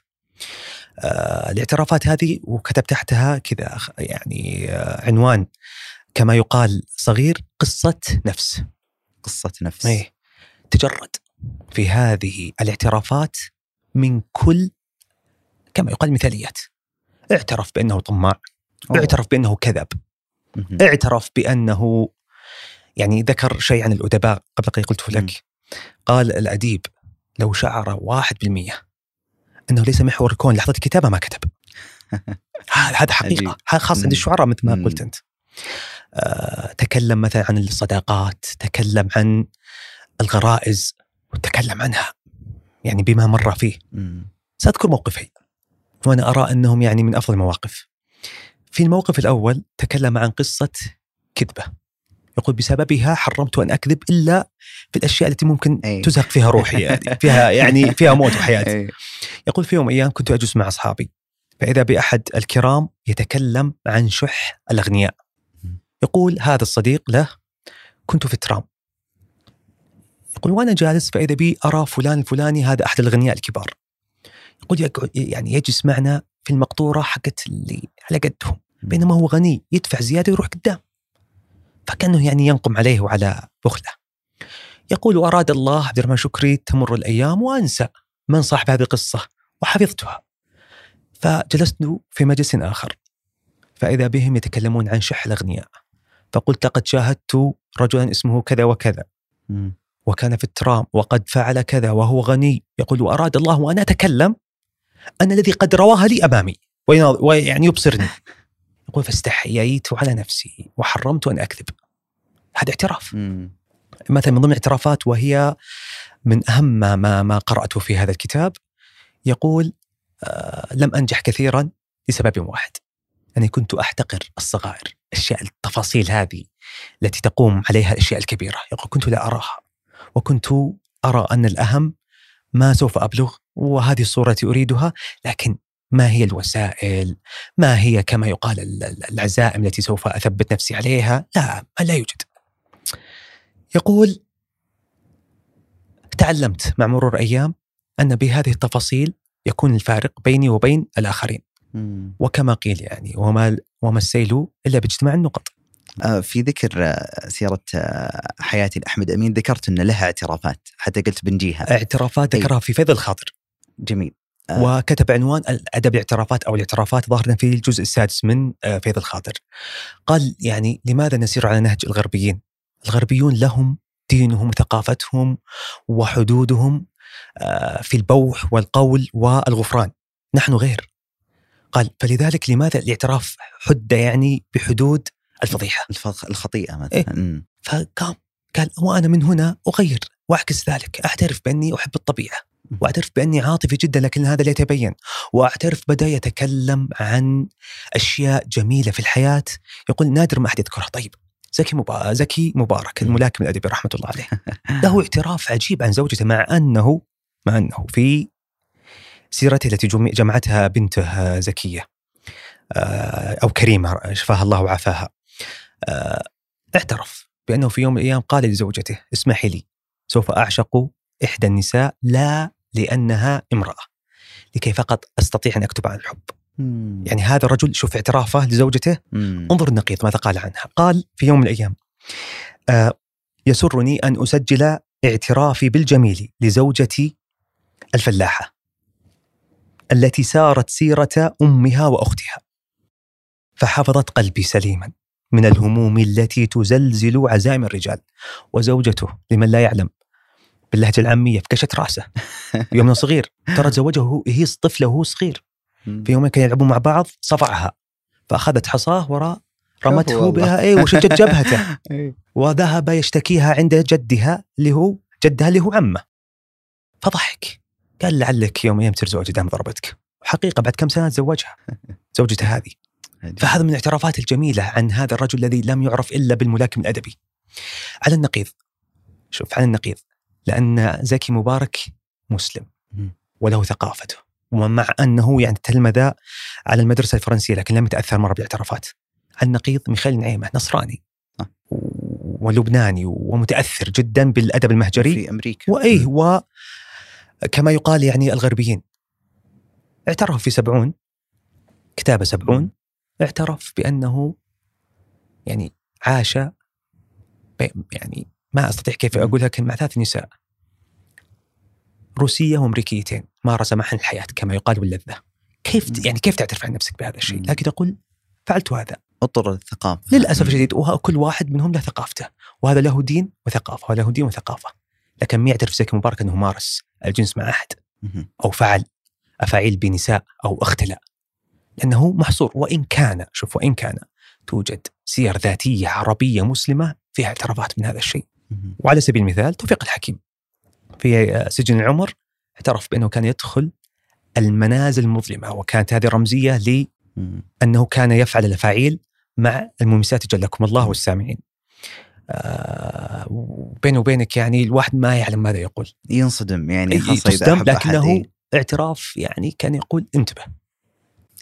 الاعترافات هذه وكتب تحتها كذا يعني آه عنوان كما يقال صغير قصة نفس. قصة نفس. إيه. تجرد في هذه الاعترافات من كل كما يقال مثاليات. اعترف بأنه طماع أوه. اعترف بأنه كذب اعترف بأنه يعني ذكر شيء عن الأدباء قبل قليل قلته لك. قال الأديب لو شعر واحد بالمية إنه ليس محور الكون لحظة الكتابة ما كتب. (laughs) هذا حقيقة. خاصه عند الشعراء مثل ما قلت أنت. آه، تكلم مثلا عن الصداقات تكلم عن الغرائز وتكلم عنها يعني بما مر فيه. سأذكر موقفين وأنا أرى أنهم يعني من أفضل المواقف. في الموقف الأول تكلم عن قصة كذبة. يقول بسببها حرمت أن أكذب إلا في الأشياء التي ممكن أي. تزهق فيها روحي يعني فيها (laughs) يعني فيها موت وحياة يقول في يوم من الأيام كنت أجلس مع أصحابي فإذا بأحد الكرام يتكلم عن شح الأغنياء. يقول هذا الصديق له كنت في الترام. يقول وأنا جالس فإذا بي أرى فلان الفلاني هذا أحد الأغنياء الكبار. يقول يعني يجلس معنا في المقطورة حقت اللي على قدهم بينما هو غني يدفع زيادة ويروح قدام. فكأنه يعني ينقم عليه وعلى بخله. يقول واراد الله عبد الرحمن شكري تمر الأيام وأنسى من صاحب هذه القصة وحفظتها. فجلست في مجلس آخر. فإذا بهم يتكلمون عن شح الاغنياء فقلت لقد شاهدت رجلا اسمه كذا وكذا. وكان في الترام وقد فعل كذا وهو غني. يقول وأراد الله وأنا أتكلم؟ أن الذي قد رواها لي أمامي. ويعني يبصرني. (laughs) يقول فاستحييت على نفسي وحرمت أن أكذب. هذا اعتراف. مثلا من ضمن الاعترافات وهي من أهم ما, ما, قرأته في هذا الكتاب يقول آه لم أنجح كثيرا لسبب واحد أني كنت أحتقر الصغائر الاشياء التفاصيل هذه التي تقوم عليها الأشياء الكبيرة. يقول كنت لا أراها وكنت أرى أن الأهم ما سوف أبلغ وهذه الصورة التي أريدها لكن ما هي الوسائل؟ ما هي كما يقال العزائم التي سوف أثبت نفسي عليها؟ لا لا يوجد. يقول تعلمت مع مرور أيام أن بهذه التفاصيل يكون الفارق بيني وبين الآخرين. وكما قيل يعني وما وما السيل إلا باجتماع النقط. آه، في ذكر آه، سيرة آه، حياتي لأحمد أمين ذكرت أن لها اعترافات حتى قلت بنجيها. اعترافات ذكرها في فيض الخاطر. جميل. وكتب عنوان أدب الاعترافات أو الاعترافات ظاهرة في الجزء السادس من فيض الخاطر. قال يعني لماذا نسير على نهج الغربيين؟ الغربيون لهم دينهم وثقافتهم وحدودهم في البوح والقول والغفران. نحن غير. قال فلذلك لماذا الاعتراف حد يعني بحدود الفضيحة؟ الخطيئة مثلا. إيه؟ فقام قال وأنا من هنا أغير وأعكس ذلك. اعترف بأني أحب الطبيعة. واعترف بأني عاطفي جدا لكن هذا لا يتبين واعترف بدا يتكلم عن أشياء جميلة في الحياة. يقول نادر ما أحد يذكرها. طيب زكي مبارك زكي مبارك الملاكم الادبي رحمة الله عليه. (laughs) له اعتراف عجيب عن زوجته مع أنه مع أنه في سيرته التي جمعتها بنته زكية. آه، أو كريمة شفاها الله وعافاها. آه، اعترف بأنه في يوم من الأيام قال لزوجته اسمحي لي سوف أعشق إحدى النساء لا لأنها امرأة لكي فقط أستطيع أن أكتب عن الحب مم. يعني هذا الرجل شوف اعترافه لزوجته مم. انظر النقيض ماذا قال عنها قال في يوم من الأيام آه يسرني أن أسجل اعترافي بالجميل لزوجتي الفلاحة التي سارت سيرة أمها وأختها فحفظت قلبي سليما من الهموم التي تزلزل عزائم الرجال وزوجته لمن لا يعلم باللهجة العامية فكشت رأسه. (laughs) يوم صغير ترى تزوجه هي طفلة وهو صغير. في يوم كانوا يلعبون مع بعض صفعها. فأخذت حصاه وراء رمته بها اي وشجت جبهته. (laughs) إيه. وذهب يشتكيها عند جدها اللي هو جدها اللي هو عمه. فضحك. قال لعلك يوم يوم ترزوج دام ضربتك. حقيقة بعد كم سنة تزوجها؟ (laughs) زوجته هذه. فهذا من الاعترافات الجميلة عن هذا الرجل الذي لم يعرف إلا بالملاكم الأدبي. على النقيض. شوف على النقيض. لأن زكي مبارك مسلم وله ثقافته. ومع أنه يعني تلمذ على المدرسة الفرنسية لكن لم يتأثر مرة بالاعترافات. النقيض ميخيل نعيمة نصراني. آه. ولبناني ومتأثر جدا بالأدب المهجري. في أمريكا. وإيه وكما يقال يعني الغربيين. اعترف في سبعون كتابة سبعون اعترف بأنه يعني عاش يعني ما أستطيع كيف اقولها لكن مع ثلاث نساء. روسية وأمريكيتين مارس معهن الحياة كما يقال واللذة. كيف يعني كيف تعترف عن نفسك بهذا الشيء؟ لكن أقول فعلت هذا. اضطر للثقافه للأسف الشديد وكل واحد منهم له ثقافته وهذا له دين وثقافة وهذا له دين وثقافة. لكن ما يعترف زكي مبارك إنه مارس الجنس مع أحد أو فعل أفاعيل بنساء أو اختلى لأنه محصور. وإن كان شوف وإن كان توجد سير ذاتية عربية مسلمة فيها اعترافات من هذا الشيء. وعلى سبيل المثال توفيق الحكيم في سجن العمر اعترف بأنه كان يدخل المنازل المظلمة وكانت هذه رمزية لأنه كان يفعل الأفاعيل مع الممسات جلكم الله والسامعين. آه بينه وبينك يعني الواحد ما يعلم ماذا يقول. ينصدم يعني خاصة ينصدم لكنه إيه؟ اعتراف يعني كان يقول انتبه.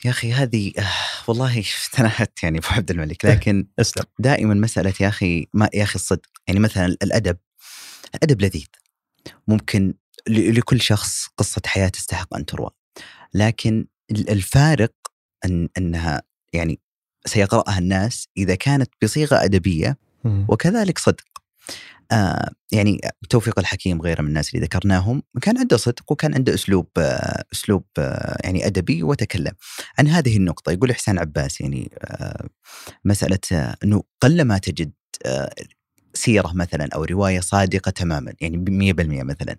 يا أخي هذه آه والله تنهت يعني أبو عبد الملك لكن (laughs) دائما مسألة يا أخي ما يا أخي الصدق. يعني مثلا الأدب الأدب لذيذ. ممكن لكل شخص قصة حياة تستحق أن تروى. لكن الفارق ان أنها يعني سيقرأها الناس إذا كانت بصيغة أدبية وكذلك صدق. آه يعني توفيق الحكيم غيره من الناس اللي ذكرناهم كان عنده صدق وكان عنده أسلوب آه أسلوب آه يعني أدبي وتكلم. عن هذه النقطة يقول احسان عباس يعني آه مسألة آه أنه قلما تجد سيرة مثلا أو رواية صادقة تماما يعني 100% مثلا.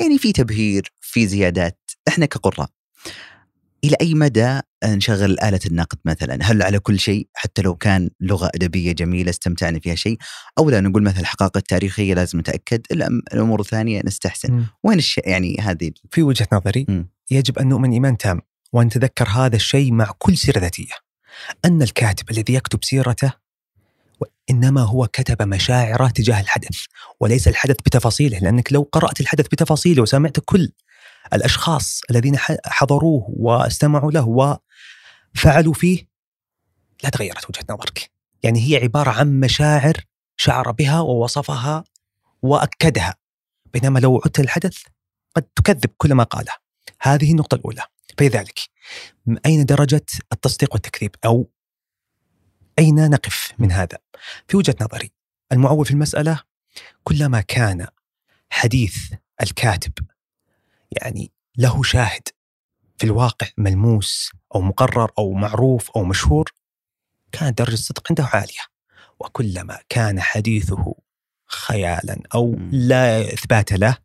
يعني في تبهير في زيادات إحنا كقراء. إلى أي مدى نشغل آلة النقد مثلا؟ هل على كل شيء؟ حتى لو كان لغة أدبية جميلة استمتعنا فيها شيء. أو لا نقول مثلا الحقائق التاريخية لازم نتأكد. الأمور الثانية نستحسن. م. وين الشيء يعني هذه في وجهة نظري م. يجب أن نؤمن إيمان تام. وأن نتذكر هذا الشيء مع كل سيرة ذاتية. أن الكاتب الذي يكتب سيرته إنما هو كتب مشاعره تجاه الحدث وليس الحدث بتفاصيله لأنك لو قرأت الحدث بتفاصيله وسمعت كل الأشخاص الذين حضروه واستمعوا له وفعلوا فيه لا تغيرت وجهة نظرك. يعني هي عبارة عن مشاعر شعر بها ووصفها وأكدها بينما لو عدت الحدث قد تكذب كل ما قاله. هذه النقطة الأولى. فلذلك أين درجة التصديق والتكذيب؟ أو أين نقف من هذا؟ في وجهة نظري المعول في المسألة كلما كان حديث الكاتب يعني له شاهد في الواقع ملموس أو مقرر أو معروف أو مشهور كانت درجة الصدق عنده عالية. وكلما كان حديثه خيالا أو لا إثبات له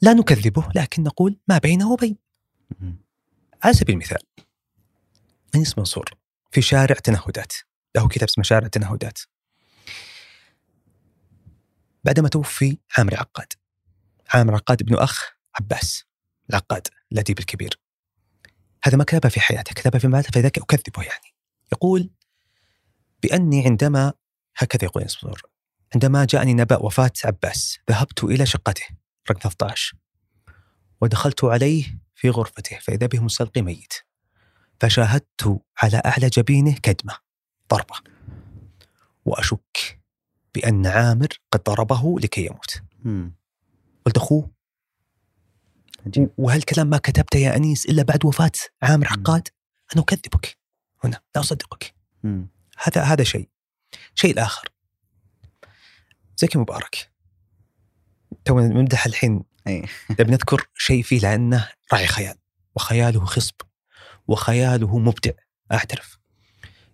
لا نكذبه لكن نقول ما بينه وبين. على سبيل المثال أنيس منصور في شارع تنهدات. له كتاب اسمه شارع تنهدات بعدما توفي عامر عقاد. عامر عقاد ابن أخ عباس العقاد الأديب الكبير. هذا ما كتبه في حياته كتبه في ماته فلذلك أكذبه يعني. يقول بأني عندما هكذا يقول منصور عندما جاءني نبأ وفاة عباس ذهبت إلى شقته رقم 13 ودخلت عليه في غرفته فإذا به مستلقي ميت فشاهدت على أعلى جبينه كدمة. ضربة وأشك بأن عامر قد ضربه لكي يموت. قلت أخوه وهالكلام ما كتبته يا أنيس إلا بعد وفاة عامر عقاد؟ أنا أكذبك. هنا لا أصدقك. هذا هذا شيء. شيء الآخر زكي مبارك. تو نمدح الحين نبي نذكر شيء فيه لأنه راعي خيال. وخياله خصب. وخياله مبدع. أعترف.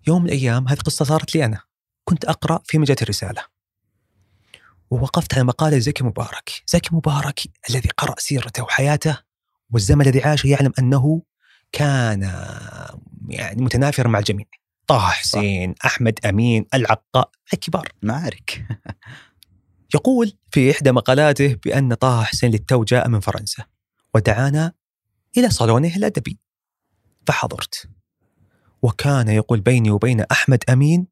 يوم من الأيام هذه قصة صارت لي أنا. كنت أقرأ في مجلة الرسالة. ووقفت على مقالة زكي مبارك. زكي مبارك الذي قرأ سيرته وحياته والزمن الذي عاشه يعلم أنه كان يعني متنافرا مع الجميع. طه حسين صح. أحمد أمين العقاء الكبار. معارك. (laughs) يقول في إحدى مقالاته بأن طه حسين للتو جاء من فرنسا ودعانا إلى صالونه الأدبي. فحضرت. وكان يقول بيني وبين أحمد أمين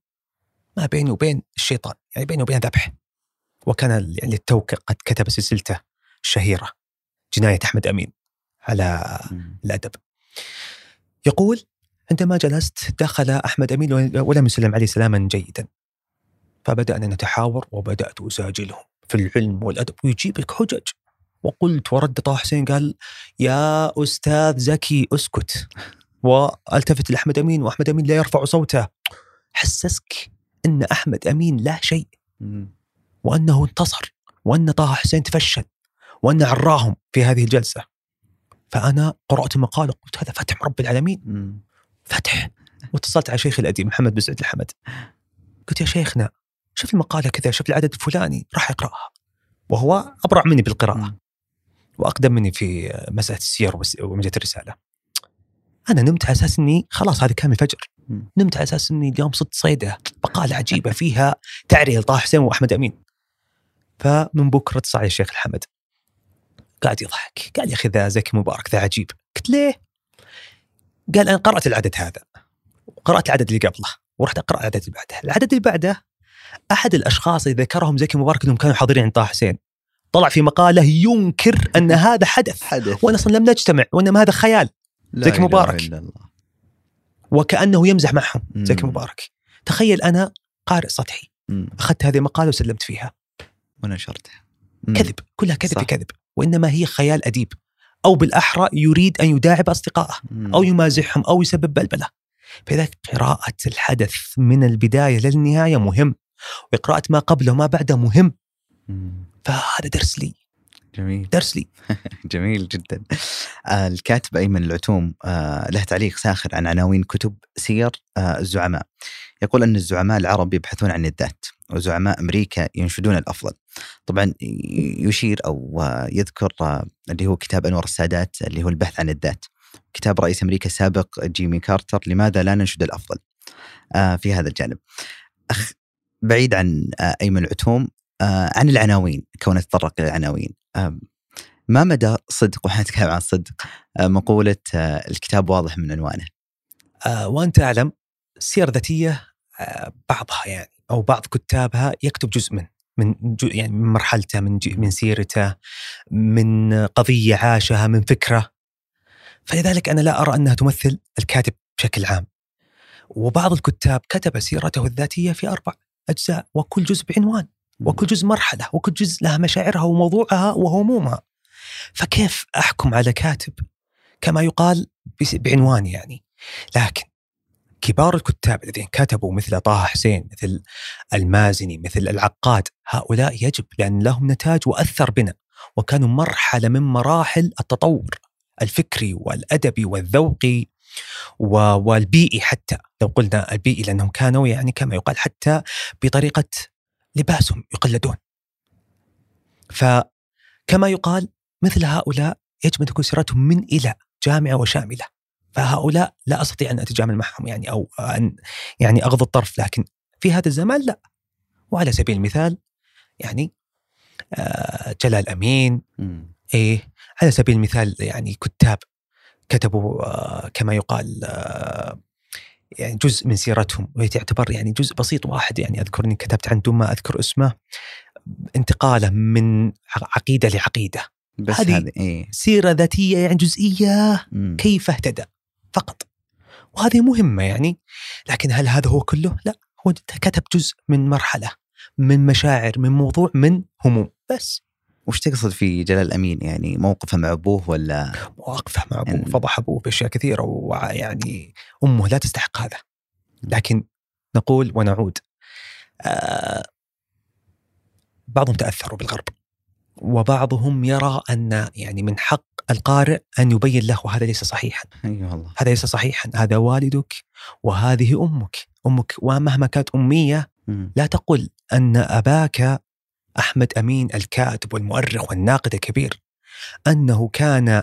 ما بيني وبين الشيطان يعني بيني وبين ذبح. وكان يعني للتو قد كتب سلسلته الشهيرة جناية أحمد أمين على الأدب. يقول عندما جلست دخل أحمد أمين ولم يسلم علي سلاما جيدا فبدأنا نتحاور وبدأت أساجلهم في العلم والأدب ويجيب لك حجج. وقلت ورد طه حسين قال يا أستاذ زكي أسكت. والتفت لأحمد أمين وأحمد أمين لا يرفع صوته. حسسك أن أحمد أمين لا شيء. وأنه انتصر وأن طه حسين تفشل وأن عراهم في هذه الجلسة. فأنا قرأت المقالة قلت هذا فتح رب العالمين. فتح. واتصلت على شيخي الأديب محمد بن سعود الحمد. قلت يا شيخنا شوف المقالة كذا شوف العدد الفلاني راح يقرأها وهو أبرع مني بالقراءة. وأقدم مني في مسألة السير ومجلة الرسالة. أنا نمت على أساس أني خلاص هذا كامل فجر نمت على أساس أني اليوم صدت صيدة مقالة عجيبة فيها تعريه لطه حسين وأحمد أمين. فمن بكرة اتصل علي الشيخ الحمد. قاعد يضحك قال يا أخي ذا زكي مبارك ذا عجيب. قلت ليه؟ قال أنا قرأت العدد هذا. وقرأت العدد اللي قبله ورحت أقرأ العدد اللي بعده. العدد اللي بعده أحد الأشخاص اللي ذكرهم زكي مبارك إنهم كانوا حاضرين عند طه حسين. طلع في مقالة ينكر أن هذا حدث. حدث. وأنا أصلا لم نجتمع وإنما هذا خيال. زكي مبارك. وكأنه يمزح معهم زكي مبارك. تخيل أنا قارئ سطحي. أخذت هذه المقالة وسلمت فيها. ونشرتها كذب كلها كذب كذب وإنما هي خيال أديب. أو بالأحرى يريد أن يداعب أصدقائه. أو يمازحهم أو يسبب بلبلة. فلذلك قراءة الحدث من البداية للنهاية مهم. وقراءة ما قبله وما بعده مهم. فهذا درس لي. جميل. درس لي. (laughs) جميل جدا. آه الكاتب أيمن العتوم آه له تعليق ساخر عن عناوين كتب سير آه الزعماء. يقول أن الزعماء العرب يبحثون عن الذات وزعماء أمريكا ينشدون الأفضل. طبعا يشير أو يذكر اللي هو كتاب أنور السادات اللي هو البحث عن الذات. كتاب رئيس أمريكا السابق جيمي كارتر لماذا لا ننشد الأفضل؟ في هذا الجانب. أخ بعيد عن أيمن العتوم عن العناوين كونه تطرق إلى العناوين ما مدى صدق وحنا نتكلم عن الصدق آه، مقولة آه، الكتاب واضح من عنوانه؟ آه وأنت أعلم السيرة الذاتية آه بعضها يعني أو بعض كتابها يكتب جزء من من يعني من مرحلته من من سيرته من قضية عاشها من فكرة. فلذلك أنا لا أرى أنها تمثل الكاتب بشكل عام. وبعض الكتاب كتب سيرته الذاتية في أربع أجزاء وكل جزء بعنوان. وكل جزء مرحلة وكل جزء لها مشاعرها وموضوعها وهمومها. فكيف أحكم على كاتب؟ كما يقال بعنوان يعني. لكن كبار الكتاب الذين كتبوا مثل طه حسين مثل المازني مثل العقاد هؤلاء يجب لأن لهم نتاج وأثر بنا. وكانوا مرحلة من مراحل التطور الفكري والأدبي والذوقي والبيئي حتى. لو قلنا البيئي لأنهم كانوا يعني كما يقال حتى بطريقة لباسهم يقلدون. فكما يقال مثل هؤلاء يجب أن تكون سيرتهم من إلى جامعة وشاملة. فهؤلاء لا أستطيع أن أتجامل معهم يعني أو أن يعني أغض الطرف لكن في هذا الزمان لا. وعلى سبيل المثال يعني آه جلال أمين. إيه على سبيل المثال يعني كتاب كتبوا آه كما يقال آه يعني جزء من سيرتهم وهي تعتبر يعني جزء بسيط واحد يعني أذكر إني كتبت عن دون ما أذكر اسمه انتقاله من عقيدة لعقيدة بس هذه إيه؟ سيرة ذاتية يعني جزئية مم. كيف اهتدى فقط وهذه مهمة يعني لكن هل هذا هو كله؟ لا هو كتب جزء من مرحلة من مشاعر من موضوع من هموم بس وش تقصد في جلال الامين يعني موقفه مع أبوه ولا مواقفه مع أبوه. يعني... فضح أبوه بأشياء كثيرة ويعني أمه لا تستحق هذا. لكن نقول ونعود. آه بعضهم تأثروا بالغرب وبعضهم يرى أن يعني من حق القارئ أن يبين له هذا ليس صحيحا. اي أيوة والله. هذا ليس صحيحا، هذا والدك وهذه أمك، أمك ومهما كانت أمية لا تقل أن أباك أحمد أمين الكاتب والمؤرخ والناقد الكبير أنه كان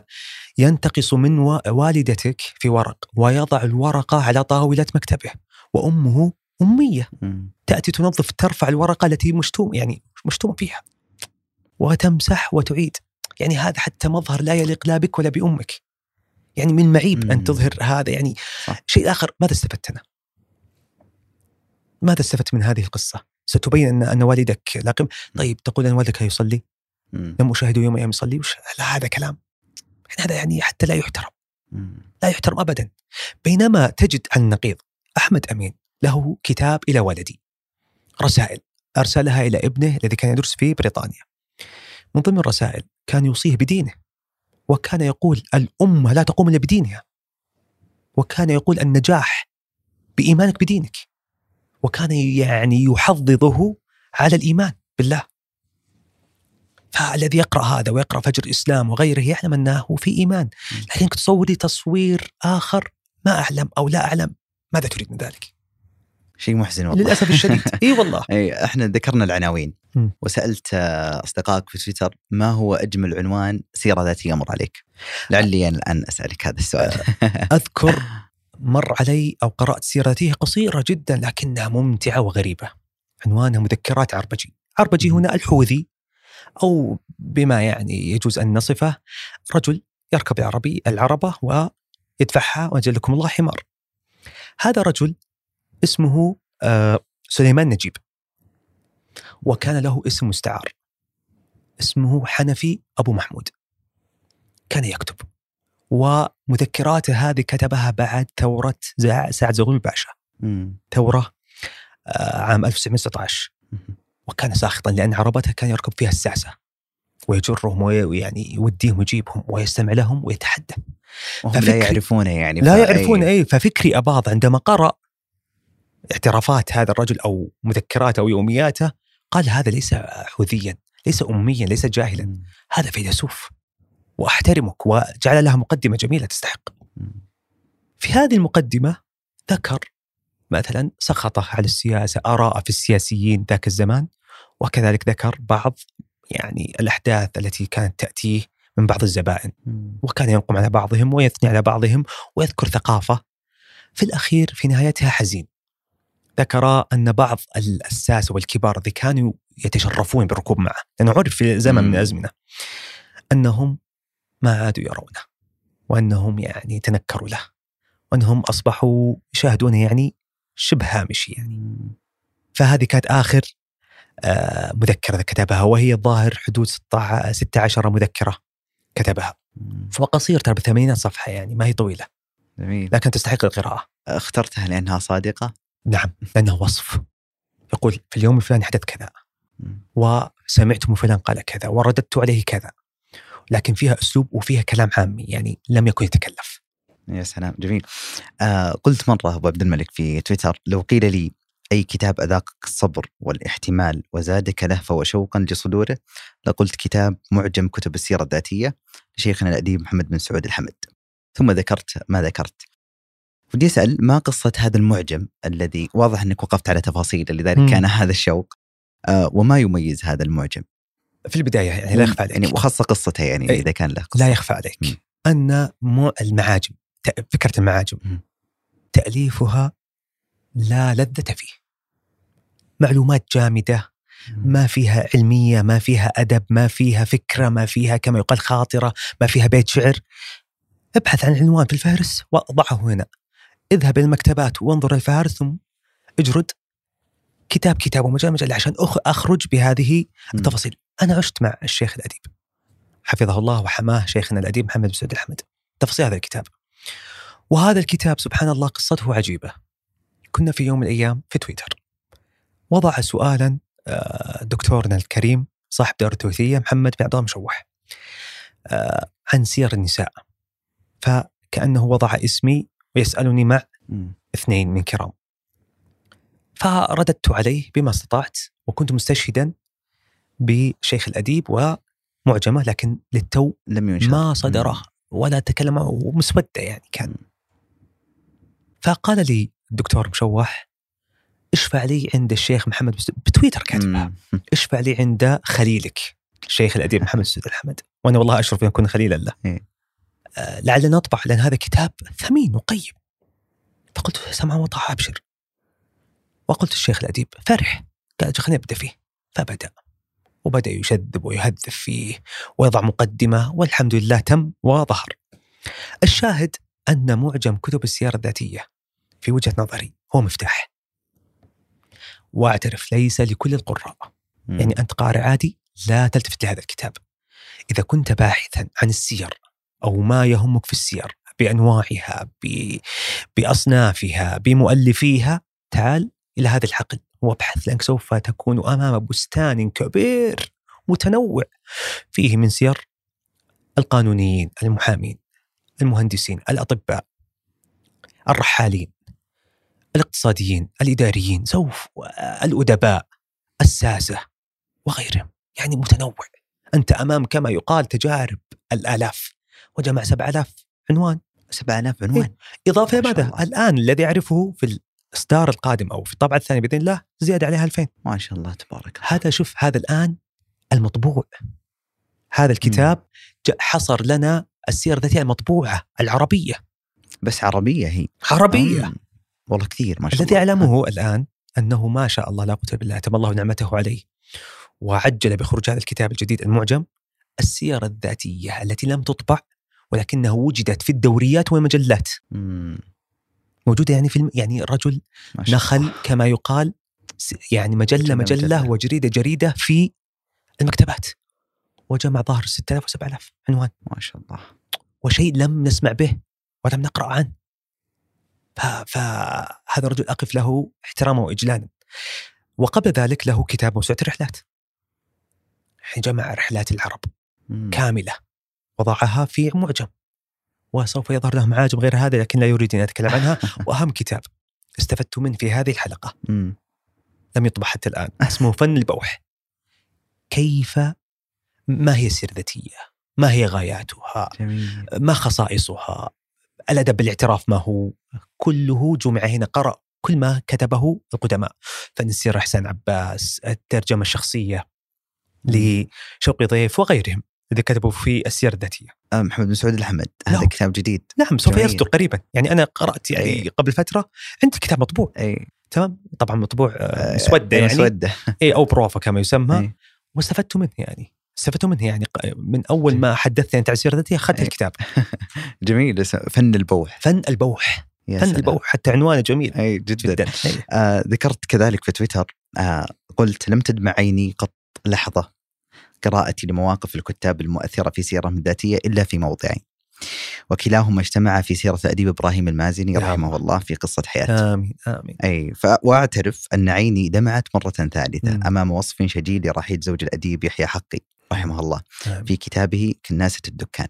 ينتقص من والدتك في ورق ويضع الورقه على طاولة مكتبه وأمه أمية. تأتي تنظف ترفع الورقه التي مشتوم يعني مشتوم فيها. وتمسح وتعيد. يعني هذا حتى مظهر لا يليق لا بك ولا بأمك. يعني من معيب أن تظهر هذا. يعني صح. شيء آخر ماذا استفدت أنا؟ ماذا استفدت من هذه القصة؟ ستبين أن أن والدك لاقم. طيب تقول أن والدك يصلي لم أشاهده يوم أيام يصلي وش لا هذا كلام؟ يعني هذا يعني حتى لا يحترم. لا يحترم أبدا. بينما تجد عن النقيض أحمد أمين له كتاب إلى ولدي رسائل. أرسلها إلى ابنه الذي كان يدرس في بريطانيا. من ضمن الرسائل كان يوصيه بدينه وكان يقول الأمة لا تقوم إلا بدينها. وكان يقول النجاح بإيمانك بدينك. وكان يعني يحضضه على الإيمان بالله. فالذي يقرأ هذا ويقرأ فجر الإسلام وغيره يعلم أنه في إيمان. لكن تصوري تصوير آخر ما أعلم أو لا أعلم. ماذا تريد من ذلك؟ شيء محزن والله. للأسف الشديد. (laughs) إي والله. إي إحنا ذكرنا العناوين. وسألت أصدقائك في تويتر ما هو أجمل عنوان سيرة ذاتية يمر عليك؟ لعلي أنا الان أسألك هذا السؤال. أذكر (laughs) مر علي أو قرأت سيره ذاتيه قصيرة جدا لكنها ممتعة وغريبة. عنوانها مذكرات عربجي. عربجي هنا الحوذي أو بما يعني يجوز أن نصفه رجل يركب العربي العربة ويدفعها وجلكم الله حمار. هذا رجل اسمه آه، سليمان نجيب. وكان له اسم مستعار اسمه حنفي أبو محمود. كان يكتب. ومذكراته هذه كتبها بعد ثورة سعد زغلول باشا ثورة آه، عام 1916 وكان ساخطا لأن عربته كان يركب فيها السعسة. ويجرهم ويعني يوديهم ويجيبهم ويستمع لهم ويتحدى. وهم لا يعرفونه يعني لا يعرفون اي ففكري اباض عندما قرأ اعترافات هذا الرجل أو مذكراته أو يومياته قال هذا ليس حوثيا ليس اميا ليس جاهلا. هذا فيلسوف. وأحترمك وجعل لها مقدمة جميلة تستحق. في هذه المقدمة ذكر مثلا سخطه على السياسة آراء في السياسيين ذاك الزمان وكذلك ذكر بعض يعني الأحداث التي كانت تأتيه من بعض الزبائن. وكان ينقم على بعضهم ويثني على بعضهم ويذكر ثقافة. في الأخير في نهايتها حزين. ذكر أن بعض الساسة والكبار الذي كانوا يتشرفون بالركوب معه لأنه عرف في زمن من الأزمنة. أنهم ما عادوا يرونه وأنهم يعني تنكروا له وأنهم أصبحوا يشاهدونه يعني شبه هامشي يعني. فهذه كانت آخر آه، مذكرة كتبها وهي الظاهر حدود 16 مذكرة كتبها. فقصير ترى بثمانين صفحة يعني ما هي طويلة. جميل. لكن تستحق القراءة. اخترتها لأنها صادقة؟ نعم لأنها وصف. يقول في اليوم الفلاني حدث كذا وسمعت من فلان قال كذا ورددت عليه كذا. لكن فيها أسلوب وفيها كلام عامي يعني لم يكن يتكلف. يا سلام جميل. آه قلت مرة أبو عبد الملك في تويتر لو قيل لي أي كتاب اذاقك الصبر والاحتمال وزادك لهفه وشوقا لصدوره لقلت كتاب معجم كتب السيرة الذاتية لشيخنا الأديب محمد بن سعود الحمد. ثم ذكرت ما ذكرت. ودي أسأل ما قصة هذا المعجم الذي واضح إنك وقفت على تفاصيل لذلك كان هذا الشوق آه وما يميز هذا المعجم؟ في البداية يعني لا يخفى عليك. يعني وخاصة قصته يعني إذا كان له قصة. لا يخفى عليك. م. أن مو المعاجم فكرة المعاجم. م. تأليفها لا لذة فيه. معلومات جامدة ما فيها علمية ما فيها أدب ما فيها فكرة ما فيها كما يقال خاطرة ما فيها بيت شعر. ابحث عن عنوان في الفهرس وضعه هنا. اذهب إلى المكتبات وانظر الفهرس ثم اجرد كتاب كتاب ومجال مجال عشان أخرج بهذه التفاصيل. أنا عشت مع الشيخ الأديب. حفظه الله وحماه شيخنا الأديب محمد بن سعود الحمد تفاصيل هذا الكتاب. وهذا الكتاب سبحان الله قصته عجيبة. كنا في يوم من الأيام في تويتر. وضع سؤالا آه، دكتورنا الكريم صاحب دار التوثية محمد بن عبد الله مشوح آه، عن سير النساء. فكأنه وضع اسمي ويسألني مع اثنين من كرام. فرددت عليه بما استطعت وكنت مستشهدا بشيخ الأديب ومعجمة لكن للتو لم ينشر ما صدره ولا تكلم ومسودة يعني كان. فقال لي الدكتور مشوح اشفع لي عند الشيخ محمد بتويتر كاتبها. (laughs) اشفع لي عند خليلك الشيخ الأديب محمد سعود الحمد وأنا والله أشرف أن أكون خليلا له. إيه. آه لعلنا نطبع لأن هذا كتاب ثمين وقيم. فقلت سمع وطاعة أبشر. وقلت الشيخ الأديب فرح. قال خليني ابدا فيه. فبدأ وبدأ يشذب ويهذب فيه ويضع مقدمة والحمد لله تم وظهر. الشاهد أن معجم كتب السيارة الذاتية في وجهة نظري هو مفتاح. واعترف ليس لكل القراء. مم. يعني أنت قارئ عادي لا تلتفت لهذا الكتاب. إذا كنت باحثا عن السير أو ما يهمك في السير بأنواعها بأصنافها بمؤلفيها تعال إلى هذا الحقل وابحث لأنك سوف تكون أمام بستان كبير متنوع فيه من سير القانونيين المحامين المهندسين الأطباء الرحالين الاقتصاديين الإداريين سوف الأدباء الساسة وغيرهم. يعني متنوع. أنت أمام كما يقال تجارب الآلاف. وجمع 7000 عنوان. 7000 عنوان. إيه؟ إضافة ماذا؟ الآن الذي أعرفه في الإصدار القادم أو في الطبعة الثانية بإذن الله زيادة عليها 2000 ما شاء الله تبارك الله. هذا شوف هذا الآن المطبوع. هذا الكتاب حصر لنا السيرة الذاتية المطبوعة العربية. بس عربية هي. عربية. مم. والله كثير ما شاء الذي أعلمه الآن أنه ما شاء الله لا قوة إلا بالله أتم الله نعمته عليه. وعجل بخروج هذا الكتاب الجديد المعجم السيرة الذاتية التي لم تطبع ولكنها وجدت في الدوريات والمجلات. مم. موجودة يعني في يعني رجل نخل كما يقال يعني مجلة مجلة, مجلة. وجريدة جريدة في المكتبات. وجمع ظاهر 6000 و7000 عنوان. ما شاء الله. وشيء لم نسمع به ولم نقرأ عنه. فهذا الرجل أقف له احتراما وإجلالا. وقبل ذلك له كتاب موسوعة الرحلات. جمع رحلات العرب مم. كاملة وضعها في معجم. وسوف يظهر له معاجم غير هذا لكن لا يريد أن أتكلم عنها. (laughs) وأهم كتاب استفدت منه في هذه الحلقة. مم. لم يطبع حتى الآن. اسمه فن البوح. كيف؟ ما هي السيرة الذاتية؟ ما هي غاياتها؟ جميل. ما خصائصها؟ الأدب بالاعتراف ما هو؟ كله جمع هنا. قرأ كل ما كتبه القدماء. فنسير حسين عباس الترجمة الشخصية لشوقي ضيف وغيرهم. اللي كتبوا في السير الذاتية. آه، محمد بن سعود الأحمد. هذا نعم. كتاب جديد. نعم سوف يصدر قريبا. يعني أنا قرأت يعني أي. قبل فترة عندي كتاب مطبوع. أي. تمام؟ طبعا مطبوع آه، مسودة يعني. مسودة. اي أو بروفا كما يسمى. واستفدت منه يعني. استفدت منه يعني من أول ما حدثتني عن تعزير ذاتي اخذت إيه. الكتاب. (laughs) جميل. فن البوح. فن البوح. فن سلام. البوح حتى عنوانه جميل. اي جدا, جداً. آه ذكرت كذلك في تويتر آه قلت لم تدمع عيني قط لحظة. قراءتي لمواقف الكتاب المؤثرة في سيرهم الذاتيه إلا في موضعين. وكلاهما اجتمع في سيرة أديب إبراهيم المازني رحمه الله في قصة حياته. آمين آمين. أي وأعترف أن عيني دمعت مرة ثالثة م. أمام وصف شديد لرحيل زوج الأديب يحيى حقي رحمه الله آمين. في كتابه كناسة الدكان.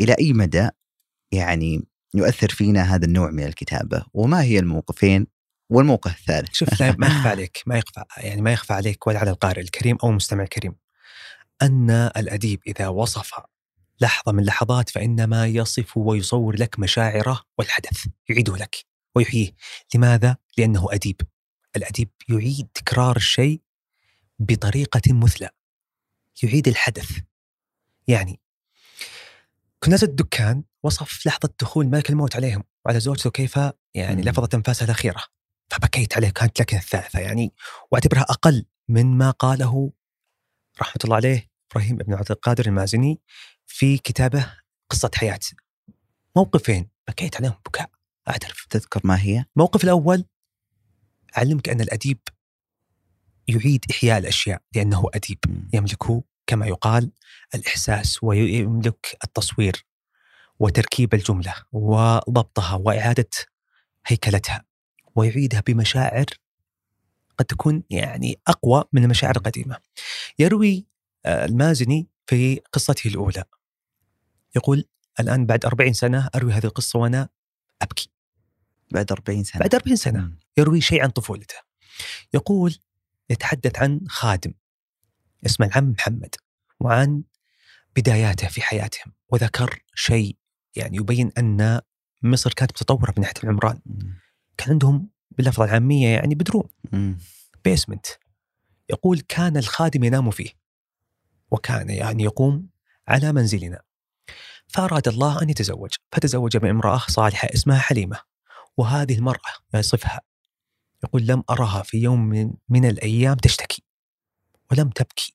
إلى أي مدى يعني يؤثر فينا هذا النوع من الكتابة؟ وما هي الموقفين والموقف الثالث؟ شوف ما يخفى (laughs) عليك ما يخفى يعني ما يخفى عليك ولا على القارئ الكريم أو المستمع الكريم. أن الأديب إذا وصف لحظة من لحظات فإنما يصف ويصور لك مشاعره والحدث يعيده لك ويحييه. لماذا؟ لأنه أديب. الأديب يعيد تكرار الشيء بطريقة مثلى. يعيد الحدث. يعني كناز الدكان وصف لحظة دخول ملك الموت عليهم وعلى زوجته كيف؟ يعني لفظت أنفاسها الأخيرة. فبكيت عليه كانت لك الثالثة. يعني واعتبرها أقل من ما قاله رحمة الله عليه إبراهيم بن عبد القادر المازني في كتابه قصة حياة. موقفين بكيت عليهم بكاء. أعترف تذكر ما هي؟ الموقف الأول أعلمك أن الأديب يعيد إحياء الأشياء لأنه أديب. يملك كما يقال الإحساس ويملك التصوير وتركيب الجملة وضبطها وإعادة هيكلتها ويعيدها بمشاعر قد تكون يعني أقوى من المشاعر القديمة. يروي آه، المازني في قصته الأولى. يقول الآن بعد أربعين سنة أروي هذه القصة وأنا أبكي. بعد أربعين سنة. بعد أربعين سنة. يروي شيء عن طفولته. يقول يتحدث عن خادم اسمه العم محمد وعن بداياته في حياتهم وذكر شيء يعني يبين أن مصر كانت متطورة من ناحية العمران. كان عندهم باللفظة العامية يعني بدروم. بيسمنت. يقول كان الخادم ينام فيه. وكان يعني يقوم على منزلنا. فأراد الله أن يتزوج. فتزوج بامرأة صالحة اسمها حليمة. وهذه المرأة يصفها. يقول لم أرها في يوم من, من الأيام تشتكي. ولم تبكي.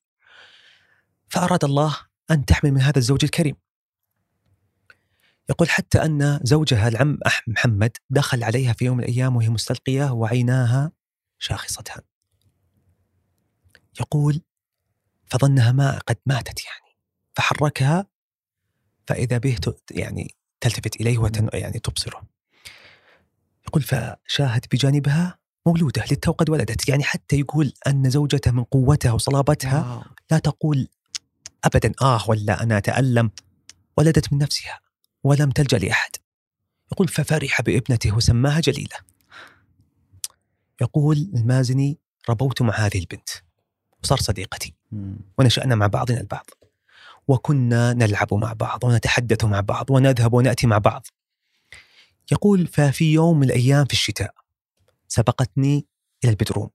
فأراد الله أن تحمل من هذا الزوج الكريم. يقول حتى أن زوجها العم أح محمد دخل عليها في يوم من الأيام وهي مستلقية وعيناها شاخصتان يقول فظنها ما قد ماتت يعني فحركها فإذا به يعني تلتفت إليه وتن يعني تبصره. يقول فشاهد بجانبها مولودة للتو قد ولدت يعني حتى يقول أن زوجته من قوتها وصلابتها لا تقول أبدا آه ولا أنا أتألم ولدت من نفسها. ولم تلجأ لأحد. يقول ففرح بابنته وسماها جليلة. يقول المازني ربوت مع هذه البنت. وصار صديقتي. ونشأنا مع بعضنا البعض. وكنا نلعب مع بعض ونتحدث مع بعض ونذهب ونأتي مع بعض. يقول ففي يوم من الأيام في الشتاء سبقتني إلى البدروم.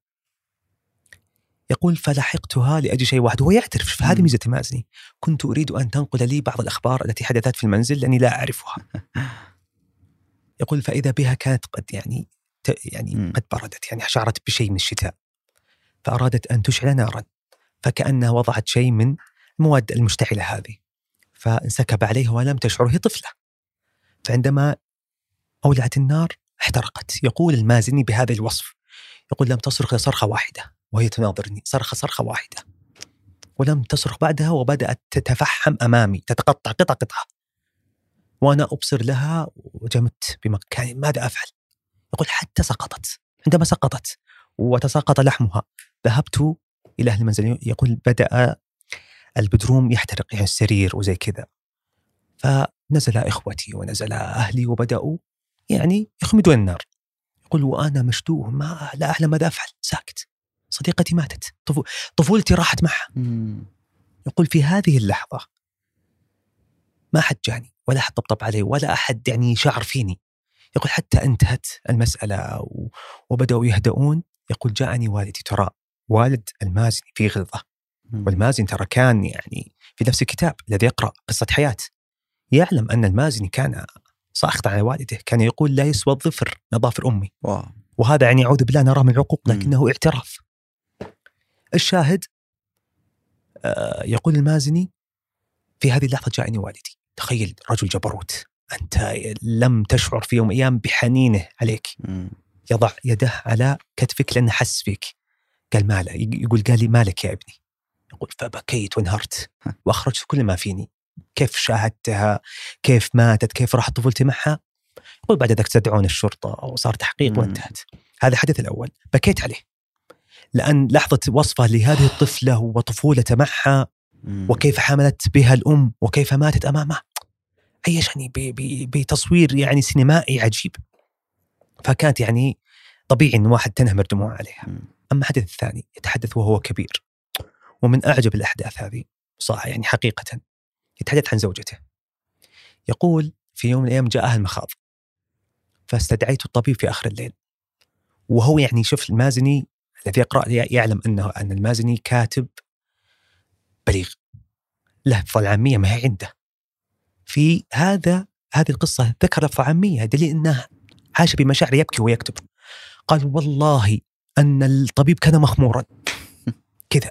يقول فلحقتها لأجل شيء واحد هو يعترف. فهذه ميزة مازني. كنت أريد أن تنقل لي بعض الأخبار التي حدثت في المنزل لأني لا أعرفها. (laughs) يقول فإذا بها كانت قد يعني يعني قد بردت يعني شعرت بشيء من الشتاء فأرادت أن تشعل نارا فكأنها وضعت شيء من المواد المشتعلة هذه فانسكب عليها ولم تشعر هي طفلة. فعندما أولعت النار احترقت. يقول المازني بهذا الوصف يقول لم تصرخ صرخة واحدة. وهي تناظرني صرخة صرخة واحدة. ولم تصرخ بعدها وبدأت تتفحم أمامي تتقطع قطع قطعة وأنا أبصر لها وجمت بمكاني ماذا أفعل؟ يقول حتى سقطت. عندما سقطت وتساقط لحمها ذهبت إلى أهل المنزل. يقول بدأ البدروم يحترق يعني السرير وزي كذا. فنزل إخوتي ونزل أهلي وبدأوا يعني يخمدون النار. يقول وأنا مشدوه ما لا أعلم ماذا أفعل. ساكت. صديقتي ماتت. طفولتي راحت معها. يقول في هذه اللحظة ما حد جاني ولا حد طبطب علي ولا أحد يعني شعر فيني. يقول حتى انتهت المسألة وبدأوا يهدؤون. يقول جاءني والدي ترى والد المازني في غلظة. والمازني ترى كان يعني في نفس الكتاب الذي يقرأ قصة حياة. يعلم أن المازني كان ساخطا على والده كان يقول لا يسوى الظفر نظافر أمي. واو. وهذا يعني أعوذ بالله نراه من العقوق لكنه اعتراف. الشاهد آه يقول المازني في هذه اللحظة جاءني والدي. تخيل رجل جبروت أنت لم تشعر في يوم الأيام بحنينه عليك. يضع يده على كتفك لأنه حس فيك. قال ماله يقول قال لي مالك يا ابني. يقول فبكيت وانهرت. وأخرجت كل ما فيني. كيف شاهدتها؟ كيف ماتت؟ كيف راحت طفولتي معها؟ يقول بعد ذلك تدعون الشرطة وصار تحقيق وانتهت. هذا الحدث الأول. بكيت عليه. لأن لحظة وصفه لهذه الطفلة وطفولته معها وكيف حملت بها الأم وكيف ماتت امامه عيشني بتصوير يعني سينمائي عجيب. فكانت يعني طبيعي إن واحد تنهمر دموع عليها. أما الحدث الثاني يتحدث وهو كبير. ومن أعجب الأحداث هذه صح يعني حقيقة يتحدث عن زوجته. يقول في يوم من الأيام جاءها المخاض. فاستدعيت الطبيب في آخر الليل. وهو يعني شوف المازني الذي يقرأ يعلم أنه أن المازني كاتب بليغ. له لفظه العاميه ما هي عنده. في هذا هذه القصة ذكر لفظه عامية دليل أنه عاش بمشاعر يبكي ويكتب قال والله أن الطبيب كان مخمورا. (laughs) كذا.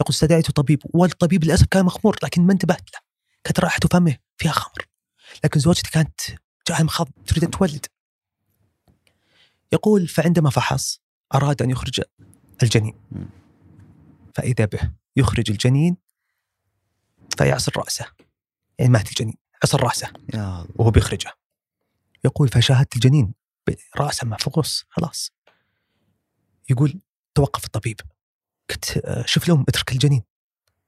يقول استدعيت طبيب والطبيب للأسف كان مخمور لكن ما انتبهت له. كانت رائحة فمه فيها خمر. لكن زوجتي كانت جاء المخاض تريد أن تولد. يقول فعندما فحص أراد أن يخرج الجنين. فإذا به يخرج الجنين فيعصر رأسه. يعني مات الجنين عصر رأسه وهو بيخرجه. يقول فشاهدت الجنين راسه مفقوس خلاص. يقول توقف الطبيب. قلت آه، شوف الام اترك الجنين.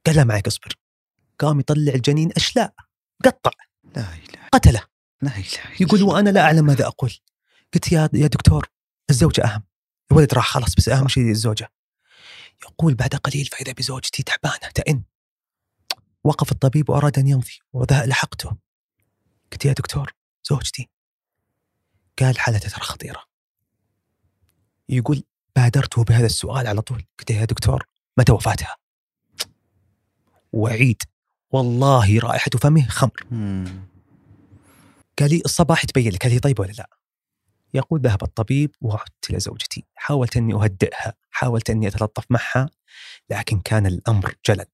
قال لا معك اصبر. قام يطلع الجنين أشلاء قطع لا إله. قتله. لا إله يقول وأنا لا أعلم ماذا أقول. قلت يا يا دكتور الزوجة أهم. الولد راح خلاص بس أهم شيء الزوجة. يقول بعد قليل فإذا بزوجتي تعبانة تئن. وقف الطبيب وأراد أن يمضي ولحقته قلت يا دكتور زوجتي. قال حالته ترى خطيرة. يقول بادرته بهذا السؤال على طول. قلت يا دكتور متى وفاتها؟ وعيد. والله رائحة فمه خمر. قال لي الصباح تبين لك هل هي طيبة ولا لا. يقول ذهب الطبيب وعدت إلى زوجتي. حاولت أني أهدئها حاولت أني أتلطف معها لكن كان الأمر جلل.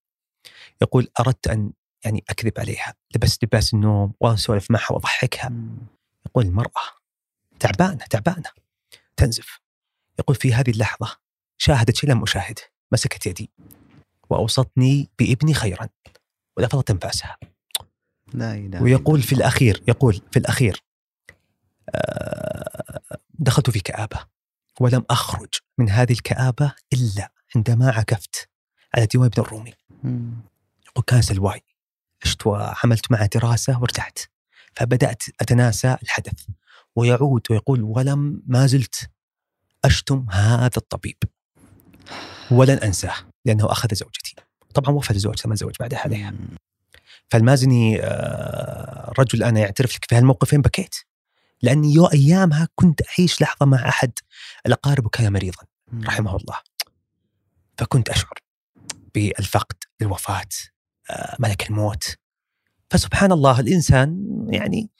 يقول أردت أن يعني أكذب عليها لبست لباس النوم وأسولف معها وأضحكها. يقول المرأة تعبانة تعبانة تنزف. يقول في هذه اللحظة شاهدت شيء لم أشاهده مسكت يدي وأوصتني بابني خيرا ولفظت أنفاسها. لا إله ويقول في الأخير يقول في الأخير آه، دخلت في كآبة ولم أخرج من هذه الكآبة إلا عندما عكفت على ديوان ابن الرومي. يقول كان سلواي عشت وعملت معه دراسة وارتحت فبدأت أتناسى الحدث ويعود ويقول ولم ما زلت أشتم هذا الطبيب. ولن أنساه لأنه أخذ زوجتي. طبعا وفى زوجته ما تزوج بعدها عليها فالمازني آه، رجل أنا يعترف لك في هالموقفين بكيت. لأني يو أيامها كنت أعيش لحظة مع أحد الأقارب وكان مريضا رحمه الله. فكنت أشعر بالفقد الوفاة آه، ملك الموت. فسبحان الله الإنسان يعني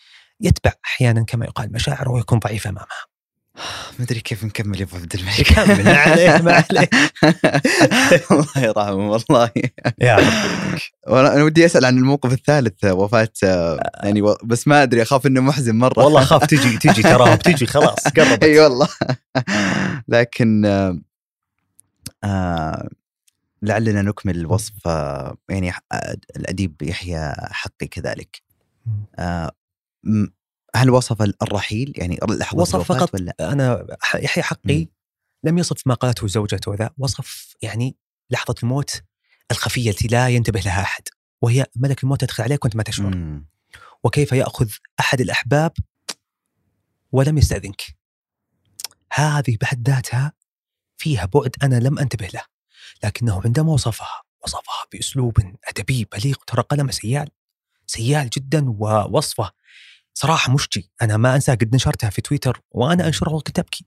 يتبع أحيانا كما يقال مشاعره ويكون ضعيف أمامها. (sighs) ما أدري كيف نكمل يا أبو عبد الملك. (laughs) كمل ما عليه ما عليه (laughs) الله يرحمه والله. يا أنا ودي أسأل عن الموقف الثالث وفاة يعني بس ما أدري أخاف إنه محزن مرة. والله (laughs) أخاف تجي تجي ترى بتجي خلاص قربت. أي والله. لكن آه لعلنا نكمل الوصف آه يعني الأديب يحيى حقي كذلك. آه هل وصف الرحيل يعني لحظة وصف فقط ولا أنا يحيى حقي م. لم يصف ما قالته زوجته ذا وصف يعني لحظة الموت الخفية التي لا ينتبه لها أحد وهي ملك الموت يدخل عليك وانت ما تشعر م. وكيف يأخذ أحد الأحباب ولم يستأذنك هذه بحد ذاتها فيها بعد أنا لم أنتبه له لكنه عندما وصفها وصفها بأسلوب أدبي بليغ ترى قلمه سيال سيال جدا ووصفه صراحة مشجي أنا ما أنسى قد نشرتها في تويتر وأنا أنشرها وكنت ابكي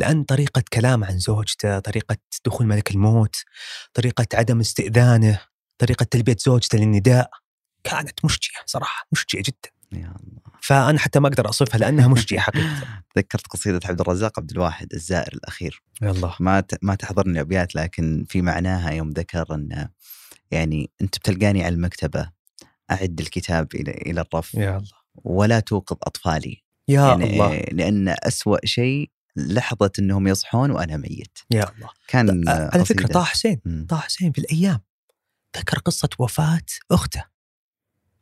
لأن طريقة كلام عن زوجته طريقة دخول ملك الموت طريقة عدم استئذانه طريقة تلبية زوجته للنداء كانت مشجيه صراحة مشجيه جدا. يا الله. فأنا حتى ما أقدر اوصفها لأنها مشجيه حقيقة. (laughs) تذكرت قصيدة عبد الرزاق عبد الواحد الزائر الأخير. يا الله. ما ما تحضرني ابيات لكن في معناها يوم ذكر أن يعني أنت بتلقاني على المكتبة أعد الكتاب إلى إلى الرف. يا الله. ولا توقظ أطفالي يا يعني الله لأن أسوأ شيء لحظة إنهم يصحون وأنا ميت يا الله كان على فكرة قصيدة. طه حسين. طه حسين في الأيام ذكر قصة وفاة أخته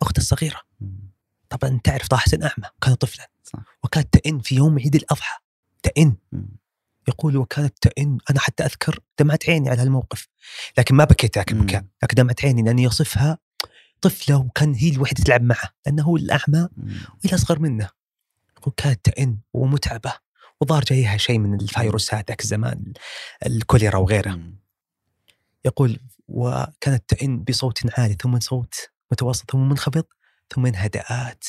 أخته الصغيرة مم. طبعا تعرف طه حسين أعمى كان طفلا صح. وكانت تئن في يوم عيد الأضحى تئن. يقول وكانت تئن أنا حتى أذكر دمعت عيني على هالموقف لكن ما بكيت ذاك. البكاء لكن دمعت عيني لأني يصفها طفلة وكان هي الوحيدة تلعب معه لأنه هو الأعمى. وإلى أصغر منه. يقول كانت تئن ومتعبة وظهر جايها شيء من الفيروسات ذاك الزمان الكوليرا وغيره. يقول وكانت تئن بصوت عالي ثم صوت متوسط ثم منخفض ثم انهدأت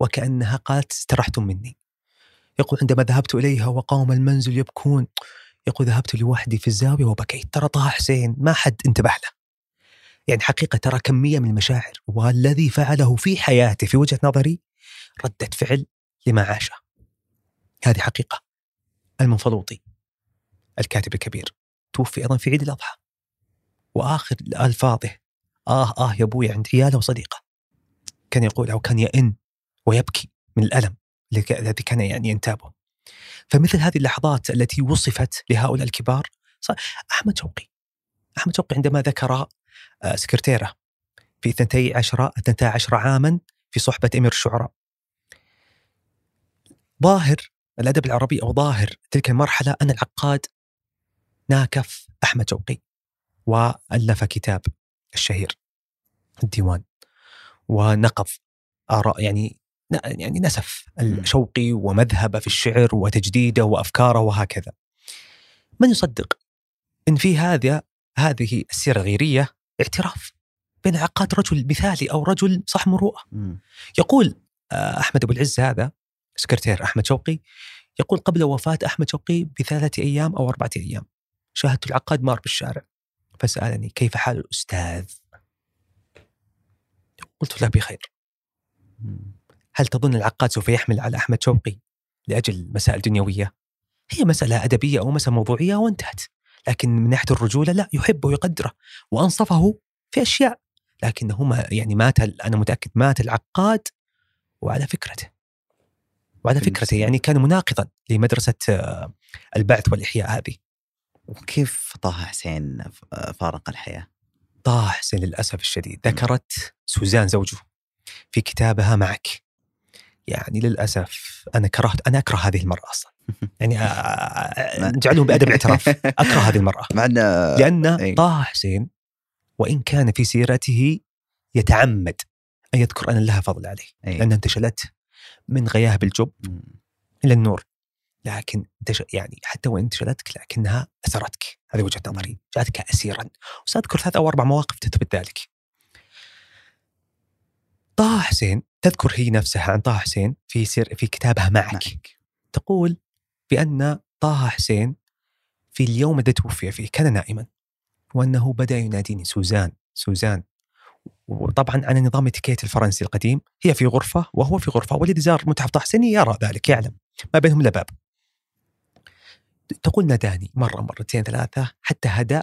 وكأنها قالت استرحتم مني. يقول عندما ذهبت إليها وقام المنزل يبكون. يقول ذهبت لوحدي في الزاوية وبكيت. ترى طه حسين ما حد انتبه له. يعني حقيقة ترى كمية من المشاعر والذي فعله في حياته في وجهة نظري ردة فعل لما عاشه. هذه حقيقة. المنفلوطي. الكاتب الكبير. توفي أيضا في عيد الأضحى. وآخر ألفاظه. آه آه يا أبوي عند عياله وصديقه. كان يقول أو كان يئن ويبكي من الألم الذي كان يعني ينتابه. فمثل هذه اللحظات التي وصفت لهؤلاء الكبار أحمد شوقي. أحمد شوقي عندما ذكر سكرتيرة. في 12 12 عاما في صحبة أمير الشعراء. ظاهر الأدب العربي أو ظاهر تلك المرحلة أن العقاد ناكف أحمد شوقي وألف كتاب الشهير الديوان ونقض آراء يعني يعني نسف الشوقي ومذهبه في الشعر وتجديده وأفكاره وهكذا. من يصدق أن في هذا هذه السيرة الغيرية اعتراف بين عقاد رجل مثالي أو رجل صح مروءة. مم. يقول آه، أحمد أبو العز هذا سكرتير أحمد شوقي يقول قبل وفاة أحمد شوقي بثلاثة أيام أو أربعة أيام شاهدت العقاد مار بالشارع. فسألني كيف حال الأستاذ؟ قلت له بخير. هل تظن العقاد سوف يحمل على أحمد شوقي لأجل مسائل دنيوية؟ هي مسألة أدبية أو مسألة موضوعية وانتهت. لكن من ناحية الرجولة لا يحبه ويقدره. وأنصفه في أشياء. لكنه ما يعني مات أنا متأكد مات العقاد وعلى فكرته. وعلى فكرته. يعني كان مناقضا لمدرسة آه، البعث والإحياء هذه. وكيف طه حسين ف- فارق الحياة؟ طه حسين للأسف الشديد. ذكرت سوزان زوجه في كتابها معك. يعني للأسف أنا كرهت أنا أكره هذه المرأة أصلا. يعني نجعلهم بأدب الاعتراف. أكره هذه المرأة. (laughs) مع انه لأن إي. طه حسين وإن كان في سيرته يتعمد أن يذكر أن لها فضل عليه. إي. لأنها انتشلت من غياهب الجب. إلى النور. لكن يعني حتى وإن انتشلتك لكنها أسرتك هذه وجهة نظري. جعلتك أسيرا. وسأذكر ثلاث أو أربع مواقف تثبت ذلك. طه حسين تذكر هي نفسها عن طه حسين في سير في كتابها معك. معك. تقول بأن طه حسين في اليوم الذي توفي فيه كان نائما وأنه بدأ يناديني سوزان سوزان. وطبعا على نظام اتيكيت الفرنسي القديم هي في غرفة وهو في غرفة والذي زار متحف طه حسين يرى ذلك يعلم ما بينهم إلا باب. تقول ناداني مرة مرتين ثلاثة حتى هدأ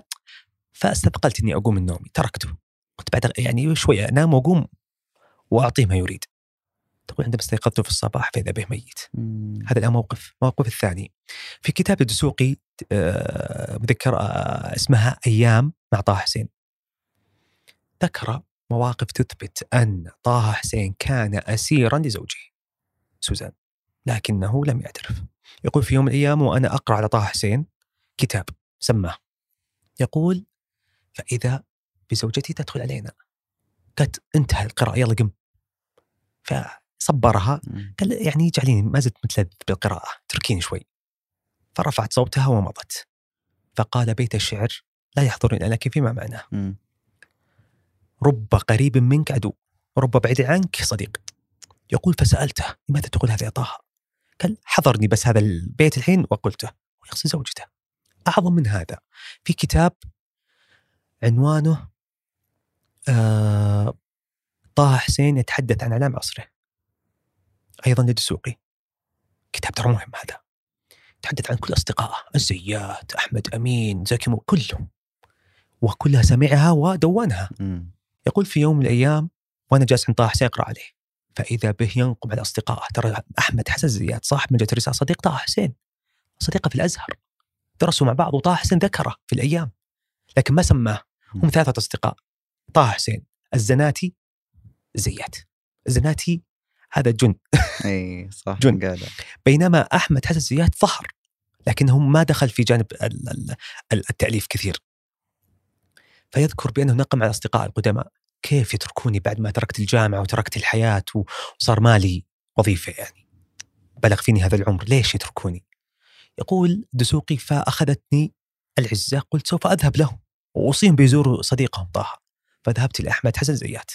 فاستثقلت إني أقوم من نومي تركته. قلت بعد يعني شوية أنام وأقوم وأعطيه ما يريد. تقول عندما استيقظت في الصباح فإذا به ميت. مم. هذا الآن موقف الموقف الثاني. في كتاب الدسوقي آه، بذكر آه، اسمها أيام مع طه حسين. ذكر مواقف تثبت أن طه حسين كان أسيرا لزوجه سوزان لكنه لم يعترف. يقول في يوم من الأيام وأنا أقرأ على طه حسين كتاب سماه. يقول فإذا بزوجتي تدخل علينا. قالت انتهى القراءة يلا قم. فصبرها مم. قال يعني جعليني ما زلت متلذذ بالقراءة تركيني شوي. فرفعت صوتها ومضت فقال بيت الشعر لا يحضرني لك فيما معناه. رب قريب منك عدو ورب بعيد عنك صديق. يقول فسألته لماذا تقول هذا يا طه؟ قال حضرني بس هذا البيت الحين وقلته ويقصد زوجته. أعظم من هذا. في كتاب عنوانه آه طه حسين يتحدث عن أعلام عصره. أيضا لدسوقي كتاب ترى مهم هذا. يتحدث عن كل أصدقائه الزيات أحمد أمين زكي مو كلهم. وكلها سمعها ودونها يقول في يوم من الأيام وأنا جالس عند طه حسين أقرأ عليه. فإذا به ينقم على أصدقائه ترى أحمد حسن زياد صاحب من جت رسالة صديق طه حسين. صديقة في الأزهر. درسوا مع بعض وطه حسين ذكره في الأيام. لكن ما سماه. هم ثلاثة أصدقاء. طه حسين الزناتي زياد الزناتي هذا جن إي صح جن قال. بينما أحمد حسن زياد ظهر لكنه ما دخل في جانب التأليف كثير. فيذكر بأنه نقم على اصدقاء القدماء كيف يتركوني بعد ما تركت الجامعة وتركت الحياة وصار مالي وظيفة يعني؟ بلغ فيني هذا العمر ليش يتركوني؟ يقول دسوقي فأخذتني العزة قلت سوف أذهب له واوصيهم بيزوروا صديقهم طه فذهبت لاحمد حسن زيات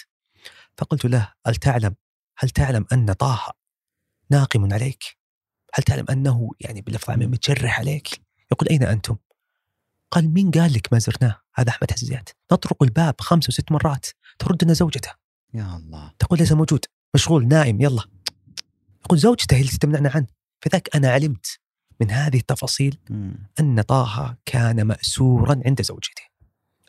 فقلت له هل تعلم هل تعلم أن طه ناقم عليك؟ هل تعلم أنه يعني باللفظ متشرح عليك؟ يقول أين أنتم؟ قال مين قال لك ما زرناه؟ هذا أحمد حسن زياد نطرق الباب خمس وست مرات تردنا زوجته. يا الله. تقول ليس موجود. مشغول نائم يلا. يقول زوجته هي التي تمنعنا عنه. فذاك أنا علمت من هذه التفاصيل أن طه كان مأسورا عند زوجته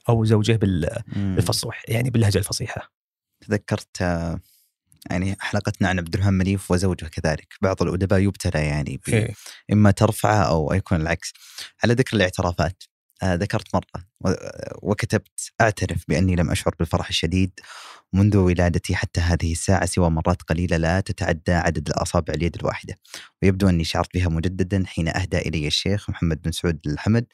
أو زوجه بالفصوح يعني باللهجة الفصيحة. تذكرت يعني حلقتنا عن عبد الرحمن منيف وزوجه كذلك. بعض الأدباء يبتلى يعني إيه. إما ترفعه أو يكون العكس. على ذكر الاعترافات آه ذكرت مرة وكتبت أعترف بأني لم أشعر بالفرح الشديد منذ ولادتي حتى هذه الساعة سوى مرات قليلة لا تتعدى عدد الأصابع اليد الواحدة. ويبدو أني شعرت بها مجددا حين أهدى إلي الشيخ محمد بن سعود الحمد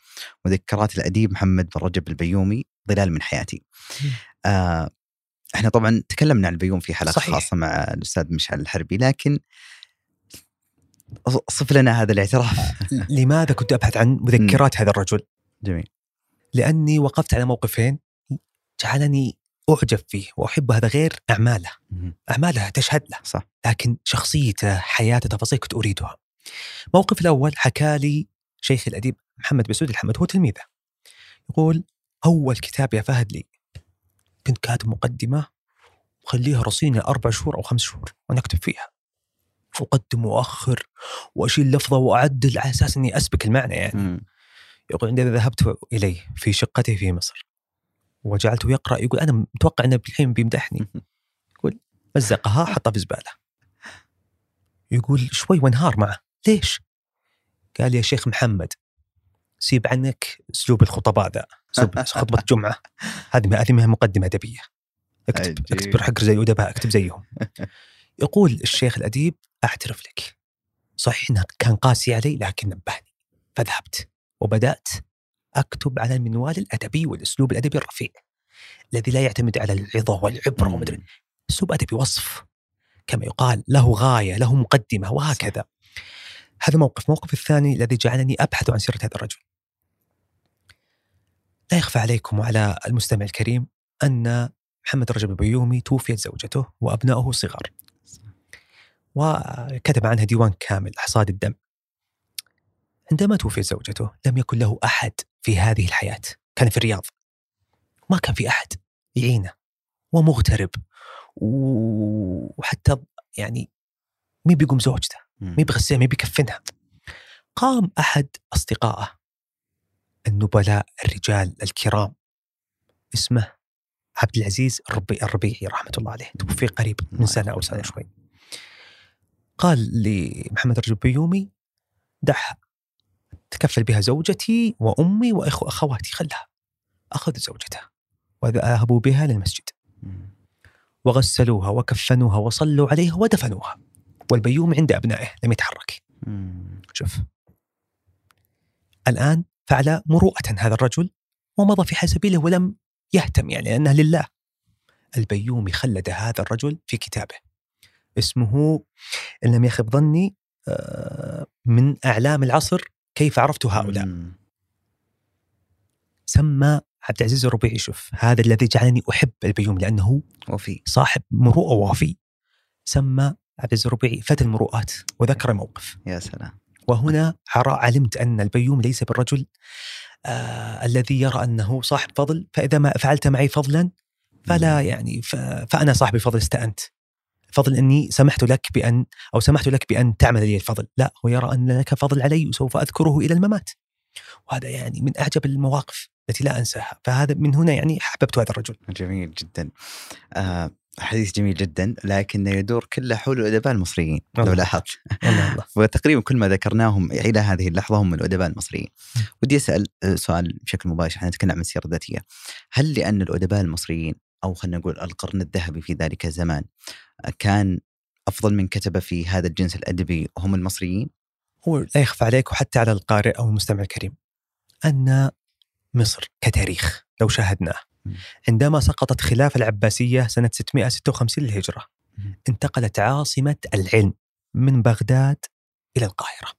وذكرات الأديب محمد بن رجب البيومي ظلال من حياتي. آه إحنا طبعا تكلمنا عن البيوم في حلقة صحيح. خاصة مع الأستاذ مشعل الحربي لكن صف لنا هذا الاعتراف. لماذا كنت أبحث عن مذكرات هذا الرجل؟ جميل. لأني وقفت على موقفين جعلني أعجب فيه وأحب هذا غير أعماله. أعماله تشهد له. صح. لكن شخصيته حياته تفاصيل كنت أريدها. الموقف الأول حكى لي شيخ الأديب محمد بسود الحمد هو تلميذه. يقول أول كتاب يا فهد لي كنت كاتب مقدمة وخليها رصيني أربع شهور أو خمس شهور وأنا أكتب فيها. وأقدم واخر وأشيل لفظة وأعدل على أساس إني اسبك المعنى يعني. م. يقول عندما ذهبت إليه في شقته في مصر وجعلته يقرأ يقول أنا متوقع أنه الحين بيمدحني. يقول مزقها حطها في زبالة. يقول شوي وانهار معه. ليش؟ قال يا شيخ محمد سيب عنك أسلوب الخطباء ذا (laughs) خطبة جمعة. هذه هذه مقدمة أدبية. اكتب اكتب حق زي الادباء اكتب زيهم. (laughs) يقول الشيخ الأديب أعترف لك. صحيح انه كان قاسي علي لكن نبهني. فذهبت وبدأت أكتب على المنوال الأدبي والأسلوب الأدبي الرفيع الذي لا يعتمد على العظة والعبرة ومدري أسلوب أدبي وصف. كما يقال له غاية له مقدمة وهكذا. هذا موقف موقف الثاني الذي جعلني أبحث عن سيرة هذا الرجل. لا يخفى عليكم وعلى المستمع الكريم أن محمد رجب البيومي توفيت زوجته وأبنائه صغار. وكتب عنها ديوان كامل حصاد الدم. عندما توفي زوجته لم يكن له أحد في هذه الحياة. كان في الرياض. ما كان في أحد. يعينه. ومغترب. وحتى يعني مين بيقوم زوجته. مين بيغسلها مين بيكفنها قام أحد أصدقائه النبلاء الرجال الكرام. اسمه عبد العزيز الربي الربيعي رحمة الله عليه. توفي قريب من سنة أو سنة شوي. قال لمحمد رجب بيومي دعها تكفل بها زوجتي وأمي وأخو أخواتي خلها. أخذ زوجته وذهبوا بها للمسجد. وغسلوها وكفنوها وصلوا عليها ودفنوها. والبيوم عند أبنائه لم يتحرك. شوف. الآن فعل مروءة هذا الرجل ومضى في حسبيله ولم يهتم يعني لأنه لله. البيومي خلد هذا الرجل في كتابه. اسمه إن لم يخب ظني آه، من أعلام العصر كيف عرفت هؤلاء؟ مم. سمى عبد العزيز الربيعي شوف هذا الذي جعلني أحب البيوم لأنه وفي. صاحب مروءة ووفي. سمى عبد العزيز الربيعي فتى المروءات وذكر الموقف يا سلام. وهنا علمت أن البيوم ليس بالرجل آه الذي يرى أنه صاحب فضل فإذا ما فعلت معي فضلا فلا يعني فأنا صاحب الفضل استأنت. فضل إني سمحت لك بأن أو سمحت لك بأن تعمل لي الفضل، لا هو يرى أن لك فضل علي وسوف أذكره إلى الممات. وهذا يعني من أعجب المواقف التي لا أنساها. فهذا من هنا يعني احببت هذا الرجل. جميل جدا. آه حديث جميل جدا لكنه يدور كله حول الأدباء المصريين. لو لاحظت. (laughs) وتقريبا كل ما ذكرناهم إلى هذه اللحظة هم من الأدباء المصريين. ودي أسأل آه، سؤال بشكل مباشر. إحنا نتكلم عن السيره الذاتية. هل لأن الأدباء المصريين أو خلينا نقول القرن الذهبي في ذلك الزمان كان أفضل من كتب في هذا الجنس الأدبي هم المصريين؟ هو لا يخفى عليك وحتى على القارئ أو المستمع الكريم أن مصر كتاريخ لو شاهدناه. عندما سقطت خلافة العباسية سنة 656 للهجرة انتقلت عاصمة العلم من بغداد إلى القاهرة.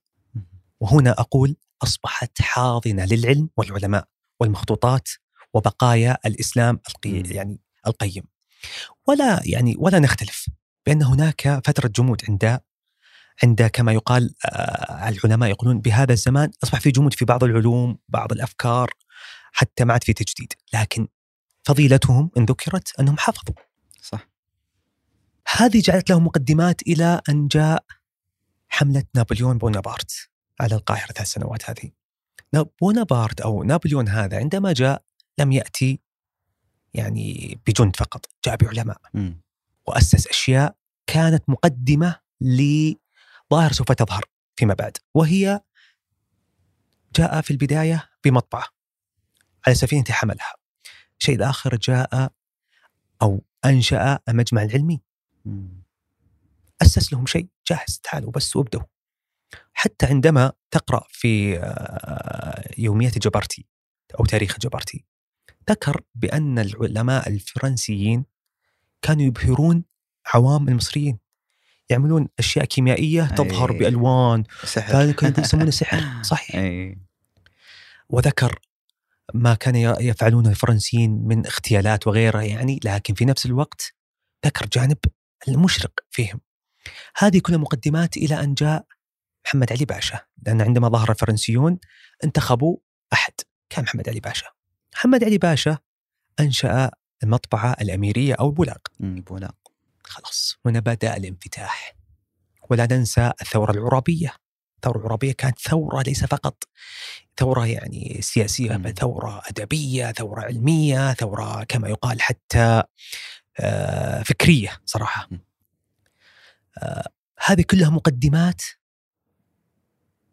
وهنا أقول أصبحت حاضنة للعلم والعلماء والمخطوطات وبقايا الإسلام القي يعني القيم. ولا يعني ولا نختلف بأن هناك فترة جمود عند عند كما يقال آه العلماء يقولون بهذا الزمان أصبح في جمود في بعض العلوم بعض الأفكار حتى ما عاد في تجديد. لكن فضيلتهم إن ذكرت أنهم حفظوا صح. هذه جعلت لهم مقدمات إلى أن جاء حملة نابليون بونابرت على القاهرة ثلاث سنوات هذه. بونابرت أو نابليون هذا عندما جاء لم يأتي يعني بجند فقط جاء بعلماء. م. وأسس أشياء كانت مقدمة لظاهرة سوف تظهر فيما بعد وهي جاء في البداية بمطبعة على سفينة حملها. الشيء الآخر جاء أو أنشأ المجمع العلمي. أسس لهم شيء جاهز تعالوا بس وابدوا حتى عندما تقرأ في آه، يومية جبرتي أو تاريخ جبرتي ذكر بأن العلماء الفرنسيين كانوا يبهرون عوام المصريين. يعملون أشياء كيميائية تظهر أي. بألوان. سحر. كانوا (laughs) يسمونه سحر. صحيح. أي. وذكر ما كان يفعلونه الفرنسيين من اغتيالات وغيرها يعني لكن في نفس الوقت ذكر جانب المشرق فيهم. هذه كلها مقدمات إلى أن جاء محمد علي باشا لأن عندما ظهر الفرنسيون انتخبوا أحد كان محمد علي باشا. محمد علي باشا أنشأ المطبعة الأميرية أو البولاق بولاق. خلاص هنا بدأ الانفتاح. ولا ننسى الثورة العرابية. الثورة العربية كانت ثورة ليس فقط ثورة يعني سياسية بل ثورة أدبية ثورة علمية ثورة كما يقال حتى فكرية صراحة. آه، هذه كلها مقدمات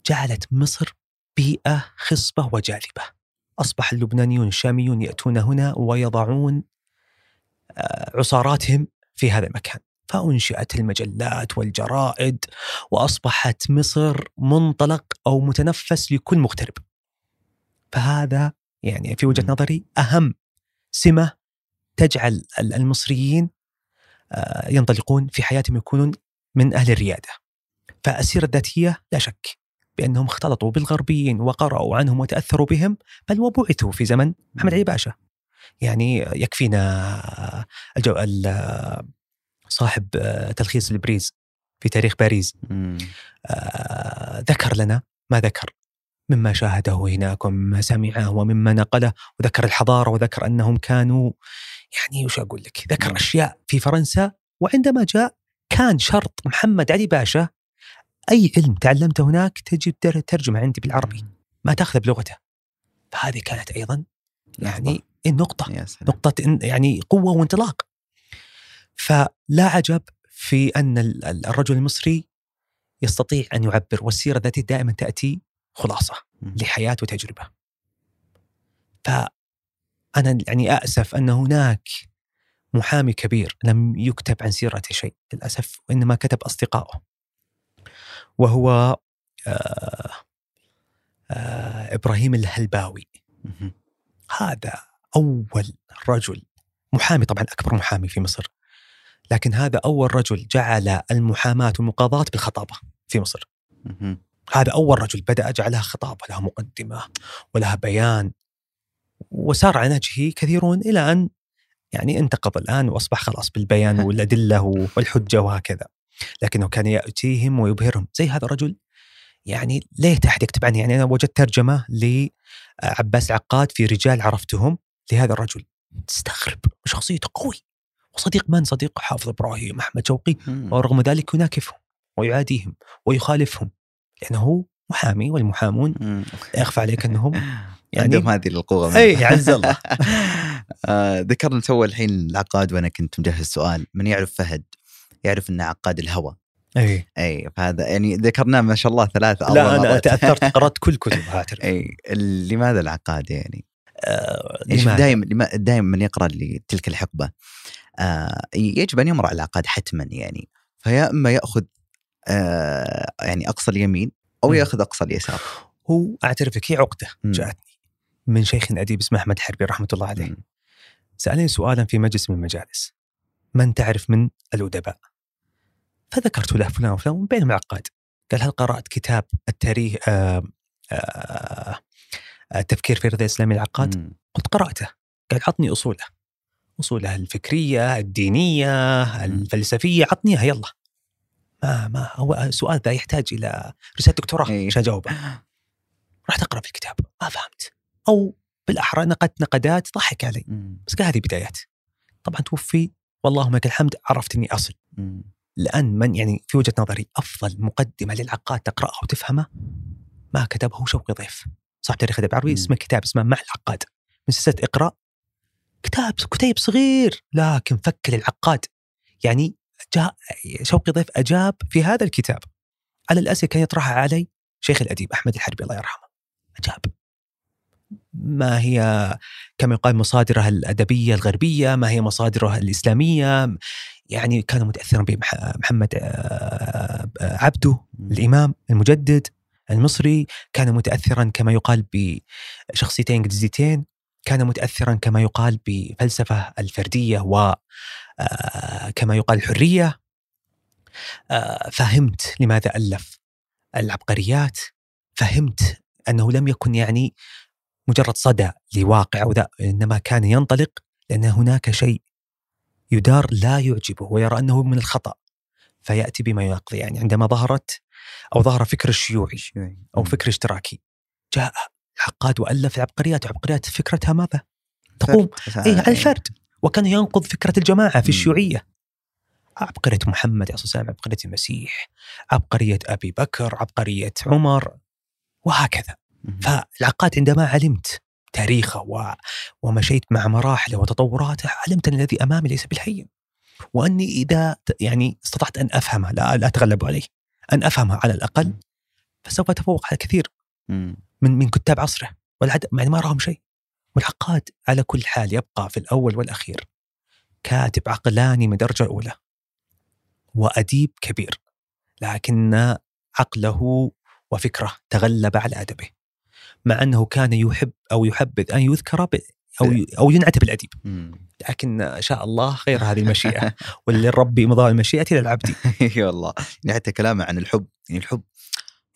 جعلت مصر بيئة خصبة وجاذبة. أصبح اللبنانيون الشاميون يأتون هنا ويضعون عصاراتهم في هذا المكان. فأنشئت المجلات والجرائد وأصبحت مصر منطلق أو متنفس لكل مغترب. فهذا يعني في وجهة نظري أهم سمة تجعل المصريين آه، ينطلقون في حياتهم يكونون من أهل الريادة. فالسيرة الذاتية لا شك بأنهم اختلطوا بالغربيين وقرأوا عنهم وتأثروا بهم بل وبعثوا في زمن محمد علي باشا. يعني يكفينا الجو صاحب آه، تلخيص البريز في تاريخ باريس. آه ذكر لنا ما ذكر مما شاهده هناك ومما سمعه ومما نقله وذكر الحضارة وذكر أنهم كانوا يعني وش أقول لك ذكر أشياء في فرنسا وعندما جاء كان شرط محمد علي باشا أي علم تعلمته هناك تجد ترجمة عندي بالعربي ما تأخذه بلغته. فهذه كانت أيضا يعني النقطة نقطة يعني قوة وانطلاق. فلا عجب في أن الرجل المصري يستطيع أن يعبر والسيرة الذاتيه دائما تأتي خلاصة لحياه وتجربة. فأنا يعني اسف أن هناك محامي كبير لم يكتب عن سيرته شيء للأسف وإنما كتب أصدقائه. وهو آه آه إبراهيم الهلباوي. هذا أول رجل محامي طبعا أكبر محامي في مصر لكن هذا أول رجل جعل المحاماة والمقاضاة بالخطابة في مصر. هذا أول رجل بدأ جعلها خطابة لها مقدمة ولها بيان وسار على نهجه كثيرون إلى أن يعني انتقض الآن وأصبح خلاص بالبيان (laughs) والأدلة والحجة وهكذا. لكنه كان يأتيهم ويبهرهم. زي هذا الرجل يعني ليت أحد يكتب عنه يعني أنا وجدت ترجمة لعباس العقاد في رجال عرفتهم لهذا الرجل. تستغرب شخصيته قوي. وصديق من؟ صديق حافظ إبراهيم أحمد شوقي. ورغم ذلك يناكفهم ويعاديهم ويخالفهم لأنه هو محامي والمحامون. يخفى عليك أنهم (laughs) يعني عندهم هذه القوة إي عز الله. (laughs) آه ذكرنا تو الحين العقاد وأنا كنت مجهز سؤال. من يعرف فهد؟ يعرف إنه عقاد الهوى. إي. إي فهذا يعني ذكرناه ما شاء الله ثلاثة لا أنا تأثرت (laughs) قرأت كل كتب اعترف إي لماذا العقاد يعني؟ آه دائما دائما من يقرأ لتلك الحقبة؟ يجب أن يمر على العقاد حتما يعني. فيا إما يأخذ آه يعني أقصى اليمين أو يأخذ أقصى اليسار. هو اعترف لك هي عقدة جاءتني من شيخ أديب اسمه أحمد حربي رحمة الله عليه. م. سألني سؤالا في مجلس من المجالس. من تعرف من الأدباء؟ فذكرت له فلان وفلان بينهم عقاد. قال هل قرأت كتاب التاريخ آآ آآ التفكير في الرضا الاسلامي العقاد؟ قلت قرأته. قال عطني أصوله. اصوله الفكرية، الدينية، الفلسفية عطنيها يلا. ما ما هو السؤال ذا يحتاج إلى رسالة دكتوراه إيه. عشان أجاوبه. رحت اقرا في الكتاب. ما فهمت. أو بالأحرى نقدت نقدات ضحك علي. بس هذه بدايات. طبعا توفي. واللهم لك الحمد عرفت إني أصل. لأن من يعني في وجهة نظري أفضل مقدمة للعقاد تقرأها وتفهمه ما كتبه شوقي ضيف. صاحب تاريخ الأدب العربي اسمه كتاب اسمه مع العقاد. من سلسلة إقرأ كتاب كتيب صغير لكن فك للعقاد يعني جاء شوقي ضيف أجاب في هذا الكتاب. على الاسئله كان يطرحها علي شيخ الأديب أحمد الحربي الله يرحمه. أجاب. ما هي كما يقال مصادره الأدبية الغربية ما هي مصادره الإسلامية؟ يعني كان متاثرا بمحمد آه، عبده الإمام المجدد المصري كان متاثرا كما يقال بشخصيتين جديدتين كان متاثرا كما يقال بفلسفة الفردية و آه، كما يقال الحريه آه، فهمت لماذا ألف العبقريات. فهمت أنه لم يكن يعني مجرد صدى لواقع وذا إنما كان ينطلق لأن هناك شيء يدار لا يعجبه ويرى أنه من الخطأ. فيأتي بما يناقض يعني عندما ظهرت أو ظهر فكر الشيوعي أو فكر اشتراكي. جاء العقاد وألف العبقريات وعبقريات فكرتها ماذا؟ تقوم. اي على الفرد. وكان ينقض فكرة الجماعة في الشيوعية. عبقرية محمد عليه الصلاة والسلام عبقرية المسيح عبقرية أبي بكر عبقرية عمر وهكذا. فالعقاد عندما علمت تاريخه و... ومشيت مع مراحله وتطوراته علمت أن الذي أمامي ليس بالهين وأني إذا يعني استطعت أن أفهمه لا, لا أتغلب عليه أن أفهمه على الأقل فسوف أتفوق على كثير من من كتاب عصره والعد يعني ما راهم شيء. والعقاد على كل حال يبقى في الأول والأخير كاتب عقلاني من درجة أولى وأديب كبير لكن عقله وفكره تغلب على أدبه مع أنه كان يحب أو يحبذ أن يذكر أو أو ينعت بالاديب لكن شاء الله غير هذه المشيئة واللي ربي مضى المشيئة إلى العبد. (laughs) إي والله. يعني حتى كلامه عن الحب يعني الحب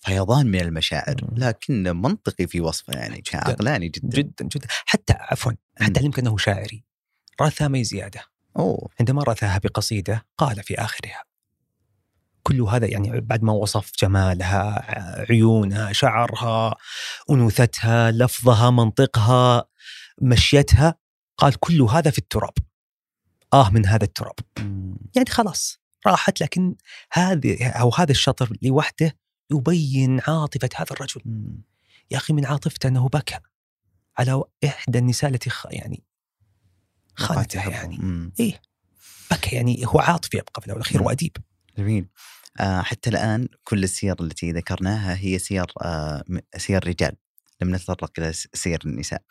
فيضان من المشاعر لكن منطقي في وصفه يعني كان عقلاني جدا. جدا جدا. حتى عفوا حتى علمك أنه شاعري رثى ما زياده أوه. عندما رثاها بقصيده قال في آخرها كل هذا يعني بعد ما وصف جمالها عيونها شعرها أنوثتها لفظها منطقها مشيتها قال كل هذا في التراب. آه من هذا التراب. يعني خلاص راحت لكن هذه أو هذا الشطر لوحده يبين عاطفة هذا الرجل. يا أخي من عاطفته أنه بكى على إحدى النساء التي خ... يعني خانتها يعني. إيه. بكى يعني. هو عاطفي يبقى في الأول والاخير وأديب. جميل. آه حتى الآن كل السير التي ذكرناها هي سير آه سير رجال. لم نتطرق إلى سير النساء.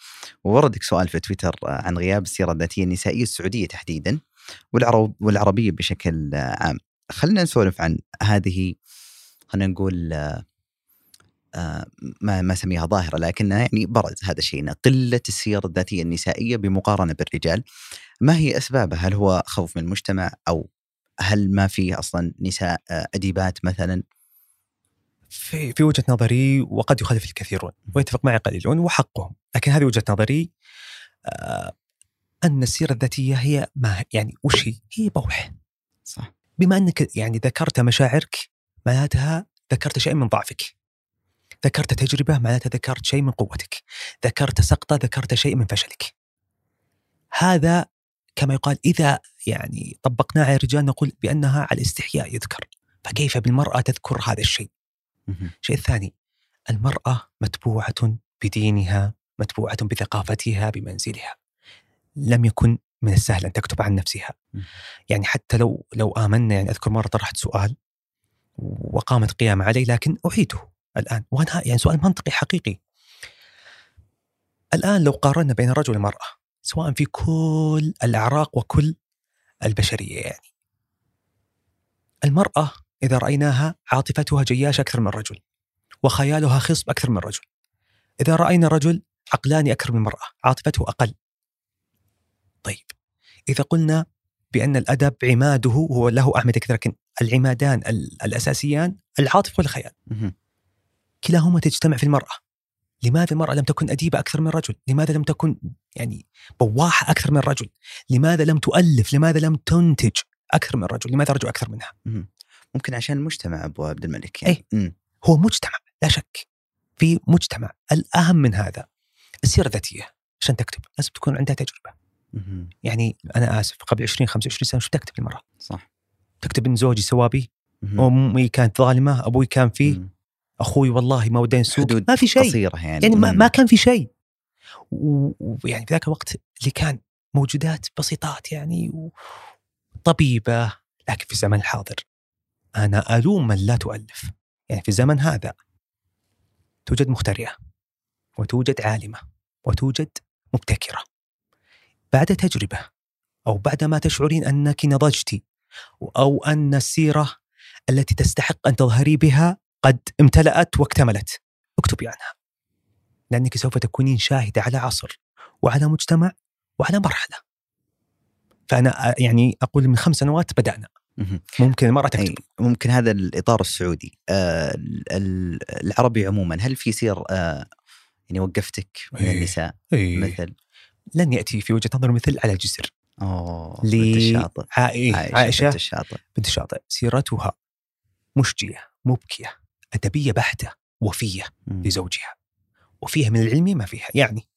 ووردك سؤال في تويتر آه عن غياب السيرة الذاتية النسائية السعودية تحديدا والعرب والعربية بشكل آه عام. خلينا نسولف عن هذه خلينا نقول آه ما ما أسميها ظاهرة لكنها يعني برز هذا الشيء قلة السير الذاتية النسائية بمقارنة بالرجال ما هي أسبابها؟ هل هو خوف من المجتمع أو هل ما في أصلا نساء آه، أديبات مثلا؟ في في وجهة نظري وقد يخالف الكثيرون ويتفق معي قليلون وحقهم، لكن هذه وجهة نظري آه أن السيرة الذاتية هي ما يعني وش هي؟ هي بوح. صح. بما أنك يعني ذكرت مشاعرك معناتها ذكرت شيء من ضعفك. ذكرت تجربة معناتها ذكرت شيء من قوتك. ذكرت سقطة ذكرت شيء من فشلك. هذا كما يقال إذا يعني طبقناه على الرجال نقول بأنها على الاستحياء يذكر فكيف بالمرأة تذكر هذا الشيء الشيء الثاني المرأة متبوعة بدينها متبوعة بثقافتها بمنزلها لم يكن من السهل أن تكتب عن نفسها يعني حتى لو لو آمنا يعني أذكر مرة طرحت سؤال وقامت قيام علي لكن أعيده الآن. وأنا يعني سؤال منطقي حقيقي. الآن لو قارنا بين الرجل والمرأة سواء في كل الأعراق وكل البشرية يعني. المرأة إذا رأيناها عاطفتها جياشة أكثر من الرجل وخيالها خصب أكثر من الرجل إذا رأينا رجل عقلاني أكثر من المرأة عاطفته أقل. طيب إذا قلنا بأن الأدب عماده هو له أعمدة كثيرة لكن العمادان الأساسيان العاطفة والخيال. كلاهما تجتمع في المرأة. لماذا المرأة لم تكن أديبة أكثر من الرجل لماذا لم تكن يعني بواحة أكثر من الرجل لماذا لم تؤلف؟ لماذا لم تنتج أكثر من الرجل لماذا الرجل أكثر منها؟ ممكن عشان المجتمع أبو عبد الملك يعني. أي هو مجتمع لا شك. في مجتمع. الأهم من هذا السيرة الذاتية. عشان تكتب لازم تكون عندها تجربة. يعني أنا آسف قبل 20 25 سنة شو تكتب المرأة صح. تكتب إن زوجي سوابي أمي كانت ظالمة أبوي كان فيه أخوي والله ما ودين السوق ما في شيء. قصيرة يعني يعني ما, ما كان في شيء. ويعني في ذاك الوقت اللي كان موجودات بسيطات يعني طبيبة لكن في الزمن الحاضر أنا ألوم من لا تؤلف. يعني في الزمن هذا توجد مخترعة وتوجد عالمة وتوجد مبتكرة. بعد تجربة أو بعدما تشعرين أنك نضجت أو أن السيرة التي تستحق أن تظهري بها قد امتلأت واكتملت. اكتبي عنها. لأنك سوف تكونين شاهدة على عصر وعلى مجتمع وعلى مرحلة. فأنا يعني أقول من خمس سنوات بدأنا. ممكن المرأة تكتب ممكن هذا الإطار السعودي. آه العربي عموما. هل في سير آه يعني وقفتك من إيه. النساء أيه. مثل؟ لن يأتي في وجهة نظر مثل على جسر. أوه بنت الشاطئ. عائشة, عائشة بنت الشاطئ. بنت الشاطئ. سيرتها مشجية مبكية أدبية بحتة وفية مم. لزوجها. وفيها من العلم ما فيها يعني.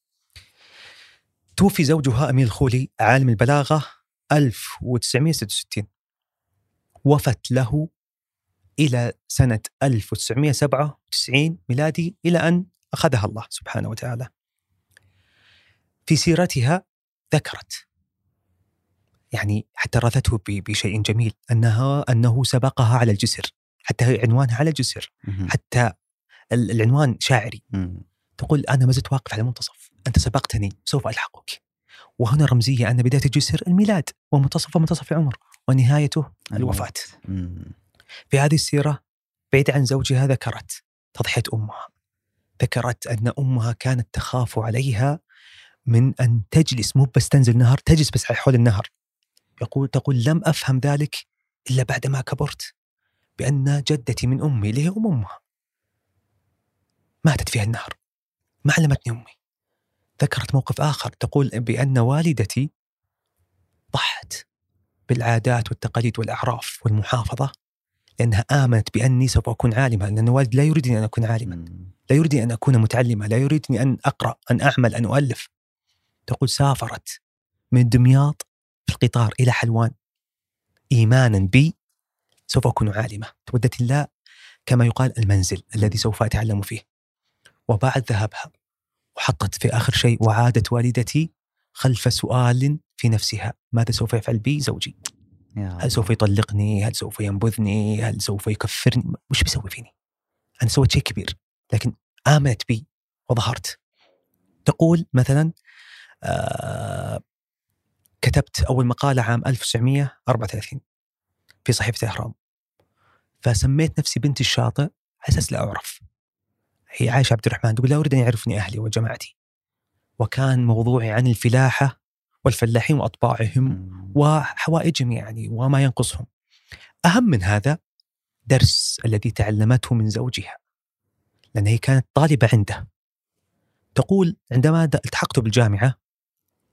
توفي زوجها امين الخولي عالم البلاغة 1966 وفت له إلى سنة 1997 ميلادي إلى أن أخذها الله سبحانه وتعالى. في سيرتها ذكرت. يعني حتى رثته بشيء جميل أنها أنه سبقها على الجسر حتى عنوانها على الجسر حتى العنوان شاعري. تقول أنا ما زلت واقف على المنتصف أنت سبقتني سوف ألحقك. وهنا رمزية أن بداية الجسر الميلاد ومنتصفه منتصف العمر ونهايته الوفاة. في هذه السيرة بعيد عن زوجها ذكرت تضحية أمها. ذكرت أن أمها كانت تخاف عليها من أن تجلس مو بس تنزل نهر تجلس بس على حول النهر يقول تقول لم أفهم ذلك إلا بعدما كبرت بأن جدتي من أمي اللي هي أم أمها ماتت فيها النهر ما علمتني أمي. ذكرت موقف آخر تقول بأن والدتي ضحت بالعادات والتقاليد والأعراف والمحافظة لأنها آمنت بأني سوف أكون عالمة لأن والدي لا يريدني أن أكون عالما لا يريدني أن أكون متعلمة لا يريدني أن أقرأ أن أعمل أن أؤلف. تقول سافرت من دمياط في القطار إلى حلوان. إيمانا بي سوف أكون عالمة. تودت الله كما يقال المنزل الذي سوف أتعلم فيه. وبعد ذهابها وحطت في آخر شيء وعادت والدتي خلف سؤال في نفسها ماذا سوف يفعل بي زوجي؟ هل سوف يطلقني؟ هل سوف ينبذني؟ هل سوف يكفرني؟ وش بيسوي فيني؟ أنا سويت شيء كبير لكن آمنت بي وظهرت. تقول مثلا كتبت أول مقالة عام 1934 في صحيفة الأهرام فسميت نفسي بنت الشاطئ على أساس لا أعرف. هي عائشة عبد الرحمن تقول لا أريد أن يعرفني أهلي وجماعتي. وكان موضوعي عن الفلاحة والفلاحين وأطباعهم وحوائجهم يعني وما ينقصهم. أهم من هذا درس الذي تعلمته من زوجها لأن هي كانت طالبة عنده. تقول عندما التحقت بالجامعة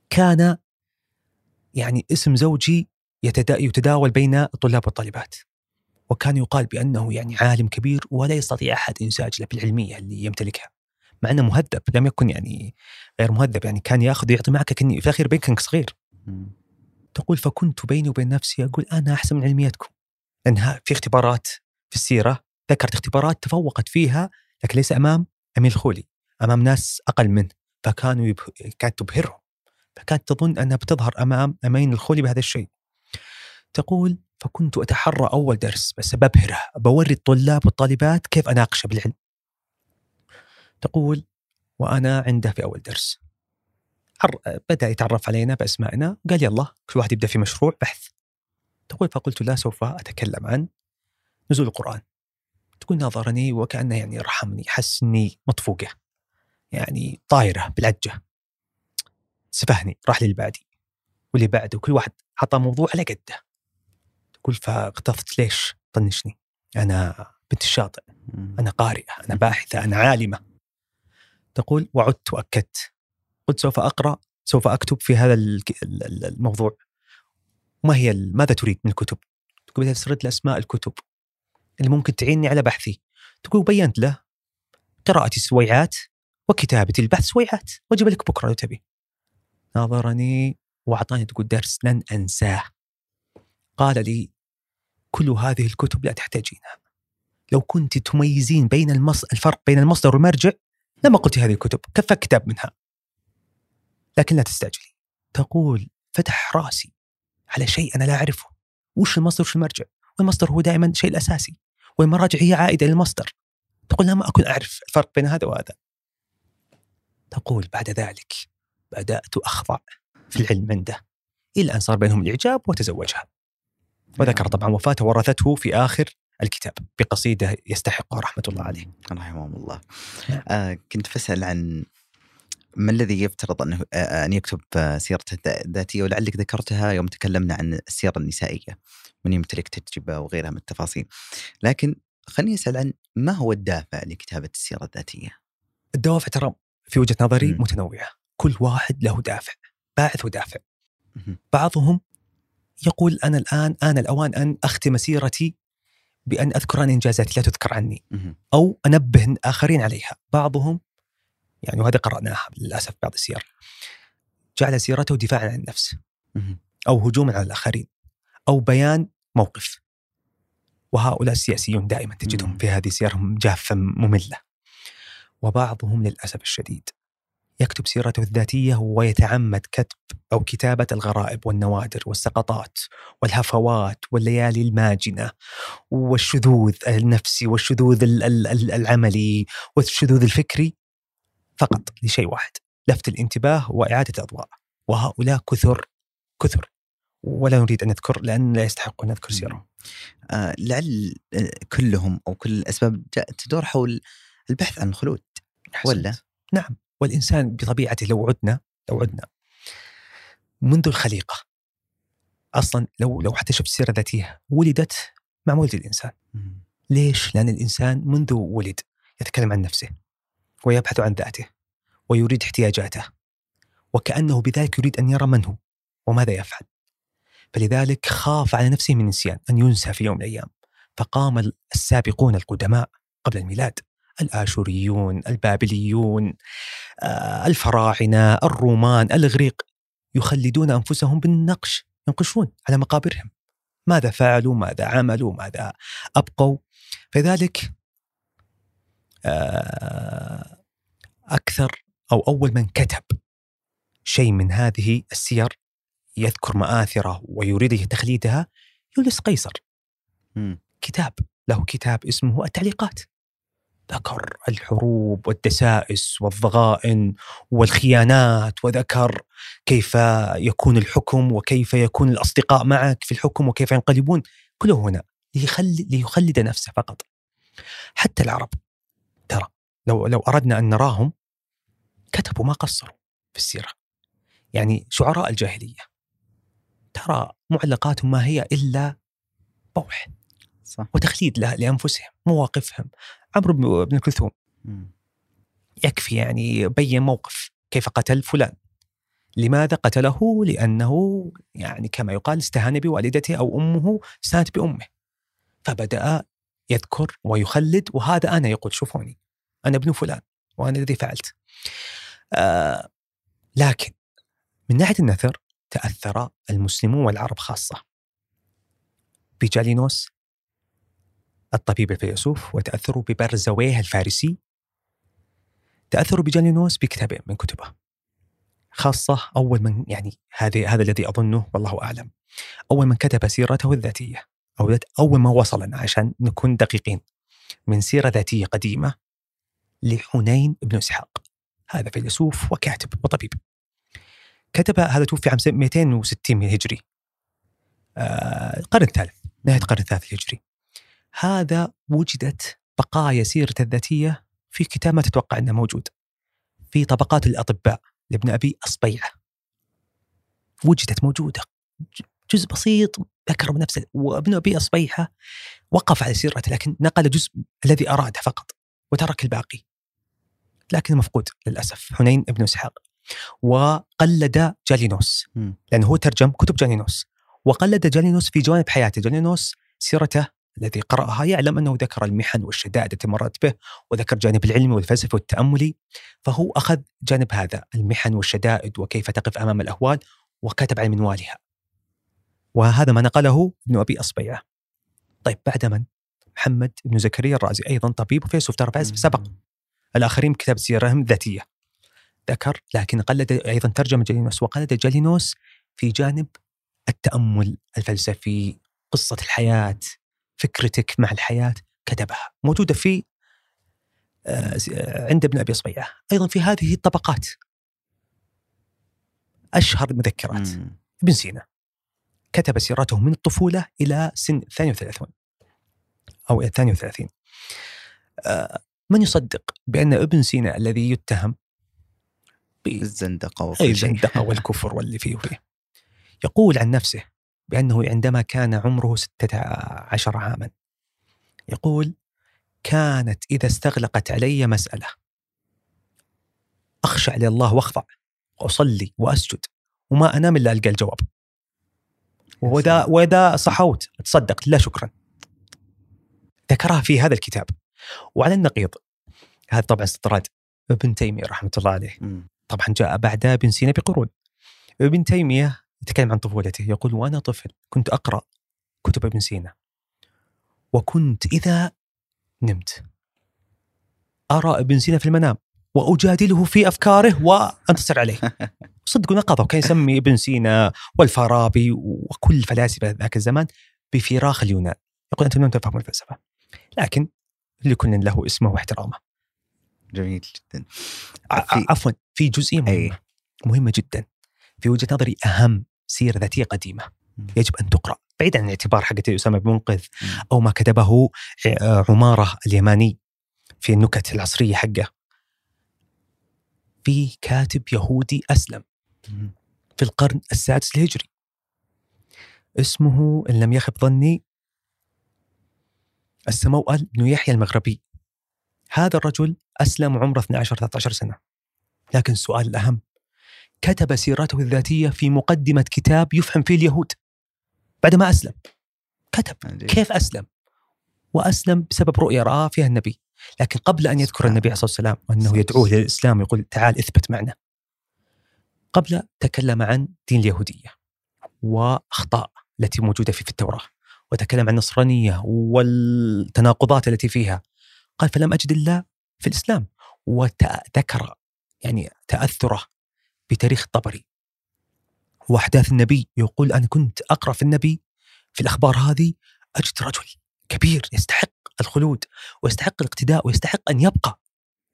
كان يعني اسم زوجي يتداول بين الطلاب والطالبات. وكان يقال بأنه يعني عالم كبير ولا يستطيع أحد إنساج بالعلمية اللي يمتلكها. مع أنه مهذب لم يكن يعني غير مهذب. يعني كان يأخذ ويعطي معك كني في الأخير بينك صغير. تقول فكنت بيني وبين نفسي أقول أنا أحسن من علميتكم. لأنها في اختبارات في السيرة ذكرت اختبارات تفوقت فيها لكن ليس أمام امين الخولي أمام ناس أقل منه. فكانوا يبه... كانت تبهرهم. فكانت تظن أنها بتظهر أمام أمين الخولي بهذا الشيء. تقول فكنت أتحرى أول درس بس ببهره بوري الطلاب والطالبات كيف أناقشه بالعلم. تقول وأنا عنده في أول درس. بدأ يتعرف علينا بأسمائنا قال يلا كل واحد يبدأ في مشروع بحث. تقول فقلت لا سوف أتكلم عن نزول القرآن. تقول ناظرني وكأنه يعني رحمني حس اني مطفوقة يعني طايرة بالعجه سفهني راح للي بعدي واللي بعده وكل واحد حطى موضوع على قده. تقول فاغتظت ليش؟ طنشني. أنا بنت الشاطئ. أنا قارئة أنا باحثة أنا عالمة. تقول وعدت وأكدت. قلت سوف أقرأ سوف أكتب في هذا الموضوع. ما هي ماذا تريد من الكتب؟ تقول بدأت تسرد لي اسماء الكتب اللي ممكن تعيني على بحثي. تقول بينت له قراءتي سويعات وكتابتي البحث سويعات. وأجيب لك بكرة لو تبي. ناظرني وأعطاني تقول درس لن أنساه. قال لي كل هذه الكتب لا تحتاجينها. لو كنت تميزين بين المص... الفرق بين المصدر والمرجع لما قلت هذه الكتب كفى كتاب منها. لكن لا تستعجلي. تقول فتح رأسي على شيء أنا لا أعرفه. وش المصدر وش المرجع؟ والمصدر هو دائما الشيء الأساسي. والمراجع هي عائدة للمصدر. تقول لما أكون أعرف الفرق بين هذا وهذا. تقول بعد ذلك بدأت أخضع في العلم عنده إلى أن صار بينهم الإعجاب وتزوجها وذكر نعم. طبعا وفاته ورثته في آخر الكتاب بقصيدة يستحقها رحمة الله عليه رحمه الله نعم. آه كنت بسأل عن ما الذي يفترض أنه آه، أن يكتب سيرته الذاتية ولعلك ذكرتها يوم تكلمنا عن السيرة النسائية من يمتلك تجربة وغيرها من التفاصيل. لكن خليني أسأل عن ما هو الدافع لكتابة السيرة الذاتية؟ الدوافع ترى في وجهة نظري م. متنوعة، كل واحد له دافع، باعث ودافع. بعضهم يقول أنا الآن ان الأوان أن أختم مسيرتي بأن اذكر عن إنجازاتي لا تذكر عني. أو أنبه الاخرين عليها، بعضهم يعني وهذا قرأناها للأسف بعض السير جعل سيرته دفاعا عن النفس. أو هجوما على الآخرين. أو بيان موقف. وهؤلاء السياسيون دائما تجدهم في هذه سيرهم جافة مملة. وبعضهم للأسف الشديد يكتب سيرته الذاتية ويتعمد كتب أو كتابة الغرائب والنوادر والسقطات والهفوات والليالي الماجنة والشذوذ النفسي والشذوذ العملي والشذوذ الفكري فقط لشيء واحد لفت الانتباه وإعادة الأضواء. وهؤلاء كثر كثر. ولا نريد أن نذكر لأن لا يستحق أن نذكر سيرهم. آه لعل آه، كلهم أو كل الأسباب تدور حول البحث عن الخلود ولا؟ نعم. والإنسان بطبيعته لو عدنا لو عدنا منذ الخليقة أصلا لو لو حتى شفت السيرة الذاتية ولدت مع مولد الإنسان. ليش؟ لأن الإنسان منذ ولد يتكلم عن نفسه ويبحث عن ذاته ويريد احتياجاته وكأنه بذلك يريد أن يرى من هو وماذا يفعل. فلذلك خاف على نفسه من النسيان أن ينسى في يوم من الأيام. فقام السابقون القدماء قبل الميلاد. الآشوريون البابليون آه، الفراعنة الرومان الإغريق يخلدون أنفسهم بالنقش ينقشون على مقابرهم. ماذا فعلوا؟ ماذا عملوا؟ ماذا أبقوا؟ فذلك آه، أكثر أو أول من كتب شيء من هذه السير يذكر مآثره ويريد تخليدها يوليس قيصر. م. كتاب له كتاب اسمه التعليقات. ذكر الحروب والدسائس والضغائن والخيانات وذكر كيف يكون الحكم وكيف يكون الأصدقاء معك في الحكم وكيف ينقلبون كله هنا ليخلد, ليخلد نفسه فقط. حتى العرب ترى لو لو أردنا أن نراهم كتبوا ما قصروا في السيرة. يعني شعراء الجاهلية ترى معلقاتهم ما هي إلا بوح صح. وتخليد لأنفسهم مواقفهم. عمرو بن كلثوم. يكفي يعني بين موقف كيف قتل فلان؟ لماذا قتله؟ لأنه يعني كما يقال استهان بوالدته أو أمه استهانت بأمه. فبدأ يذكر ويخلد وهذا أنا يقول شوفوني أنا ابن فلان وأنا الذي فعلت. آه لكن من ناحية النثر تأثر المسلمون والعرب خاصة. بجالينوس الطبيب الفيلسوف وتأثروا ببرزويه الفارسي. تاثروا بجالينوس بكتابين من كتبه. خاصة أول من يعني هذه هذا الذي أظنه والله أعلم. أول من كتب سيرته الذاتية أو أول ما وصلنا عشان نكون دقيقين من سيرة ذاتية قديمة لحنين بن إسحاق. هذا فيلسوف وكاتب وطبيب. كتب هذا توفي عام 260 هجري آه القرن الثالث نهاية القرن الثالث الهجري. هذا وجدت بقايا سيرته الذاتية في كتاب ما تتوقع إنه موجود في طبقات الأطباء لابن أبي اصبيعه وجدت موجودة جزء بسيط ذكر بنفسه وابن أبي اصبيحه وقف على سيرته لكن نقل جزء الذي أراده فقط وترك الباقي. لكن مفقود للأسف حنين ابن إسحاق. وقلد جالينوس لأنه هو ترجم كتب جالينوس. وقلد جالينوس في جوانب حياته. جالينوس سيرته الذي قرأها يعلم أنه ذكر المحن والشدائد التي مرت به وذكر جانب العلمي والفلسفي والتأملي فهو أخذ جانب هذا المحن والشدائد وكيف تقف أمام الأهوال وكتب على منوالها. وهذا ما نقله ابن أبي أصبيعة. طيب بعد من؟ محمد بن زكريا الرازي أيضا طبيب وفيلسوف ترى سبق. الآخرين بكتاب سيرهم ذاتية. ذكر لكن قلد أيضا ترجم جالينوس وقلد جالينوس في جانب التأمل الفلسفي قصة الحياة. فكرتك مع الحياة كتبها موجودة في آه، عند ابن أبي صبيعة. أيضا في هذه الطبقات. أشهر المذكرات. ابن سينا كتب سيرته من الطفولة إلى سن 32 أو 32 آه، من يصدق بأن ابن سينا الذي يتهم بالزندقة أي الزندقة والكفر (laughs) واللي فيه وفيه. يقول عن نفسه بأنه عندما كان عمره ستة عشر عاما يقول كانت إذا استغلقت علي مسألة. أخشع لله وأخضع وأصلي وأسجد وما أنام إلا ألقى الجواب. وإذا وإذا صحوت تصدق لا شكرا. ذكرها في هذا الكتاب. وعلى النقيض هذا طبعا استطراد ابن تيمية رحمة الله عليه. طبعا جاء بعد ابن سينا بقرون. ابن تيمية يتكلم عن طفولته يقول وأنا طفل كنت أقرأ كتب ابن سينا وكنت إذا نمت أرى ابن سينا في المنام وأجادله في أفكاره وأنتصر عليه. (laughs) صدق نقضه كان يسمي ابن سينا والفارابي وكل فلاسفة ذاك الزمان بفراخ اليونان. يقول أنتم لم تفهموا الفلسفة لكن لكل له اسمه واحترامه. جميل جدا. عفوا في جزئية مهمة مهمة جدا في وجهة نظري أهم سيره ذاتية قديمة يجب أن تقرأ. بعيدا عن الاعتبار حق أسامة بن منقذ أو ما كتبه آه، عمارة اليماني في النكت العصرية حقه. في كاتب يهودي أسلم في القرن السادس الهجري اسمه إن لم يخب ظني السموأل بن يحيى المغربي. هذا الرجل أسلم عمره 12 13 سنة. لكن السؤال الأهم كتب سيرته الذاتية في مقدمة كتاب يفهم فيه اليهود. بعدما أسلم كتب كيف أسلم؟ وأسلم بسبب رؤية رأى فيها النبي. لكن قبل أن يذكر النبي عليه الصلاة والسلام وأنه يدعوه للإسلام يقول تعال اثبت معنا. قبل تكلم عن دين اليهودية وأخطاء التي موجودة في, في التوراة وتكلم عن النصرانية والتناقضات التي فيها قال فلم أجد إلا في الإسلام. وذكر يعني تأثره بتاريخ الطبري. وأحداث النبي يقول أنا كنت أقرأ في النبي في الأخبار هذه أجد رجل كبير يستحق الخلود ويستحق الاقتداء ويستحق أن يبقى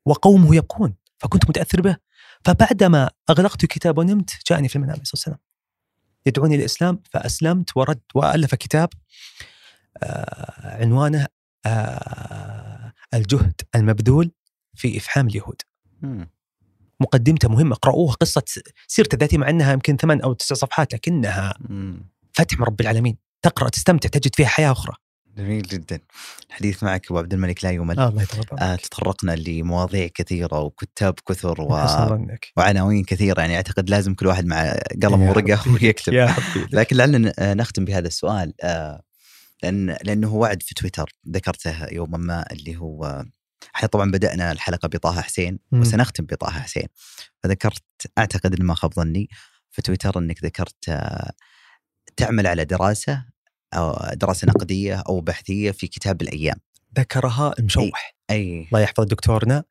وقومه يبقون فكنت متأثر به. فبعدما أغلقت الكتاب ونمت جاءني في المنام عليه وسلم يدعوني للإسلام فأسلمت ورد وألف كتاب آه عنوانه آه الجهد المبذول في إفحام اليهود. مقدمته مهمة اقرأوها قصة سيرته الذاتية مع أنها يمكن ثمان أو تسع صفحات لكنها فتح من رب العالمين. تقرأ تستمتع تجد فيها حياة أخرى. جميل جدا. الحديث معك أبو عبد الملك لا يمل. آه الله آه تطرقنا لمواضيع كثيرة وكتاب كثر و... وعناوين كثيرة يعني أعتقد لازم كل واحد مع قلم ورقة ويكتب. يا لكن لعلنا نختم بهذا السؤال. آه لأن لأنه وعد في تويتر ذكرته يوما ما اللي هو إحنا طبعا بدأنا الحلقة بطه حسين وسنختم بطه حسين. فذكرت أعتقد ان ما خاب ظني في تويتر إنك ذكرت آه، تعمل على دراسة أو دراسة نقدية أو بحثية في كتاب الأيام. ذكرها المشوح إي, أي. الله يحفظ دكتورنا.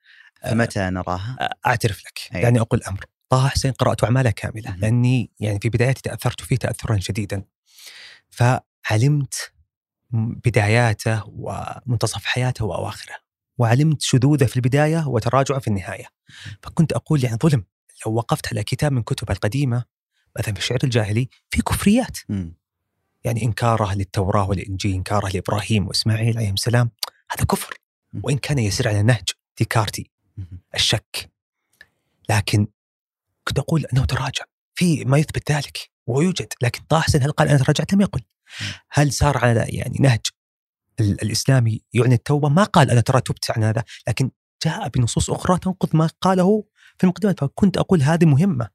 فمتى نراها؟ أعترف لك. أيه. يعني أقول الامر طه حسين قرأت أعماله كاملة. لأني يعني في بدايتي تأثرت فيه تاثرا شديدا. فعلمت بداياته ومنتصف حياته وأواخره. وعلمت شذوذة في البداية وتراجعه في النهاية. فكنت أقول يعني ظلم لو وقفت على كتاب من كتب القديمة مثلا في الشعر الجاهلي في كفريات. م. يعني إنكاره للتوراة والإنجيل إنكاره لإبراهيم وإسماعيل عليهم السلام هذا كفر. وإن كان يسير على نهج ديكارتي الشك. لكن كنت أقول أنه تراجع. في ما يثبت ذلك ويوجد. لكن طه حسين هل قال أنا تراجعت؟ لم يقل. هل صار على يعني نهج الإسلامي يعني التوبة. ما قال أنا ترى تبت عن هذا لكن جاء بنصوص أخرى تنقض ما قاله في المقدمات فكنت أقول هذه مهمة.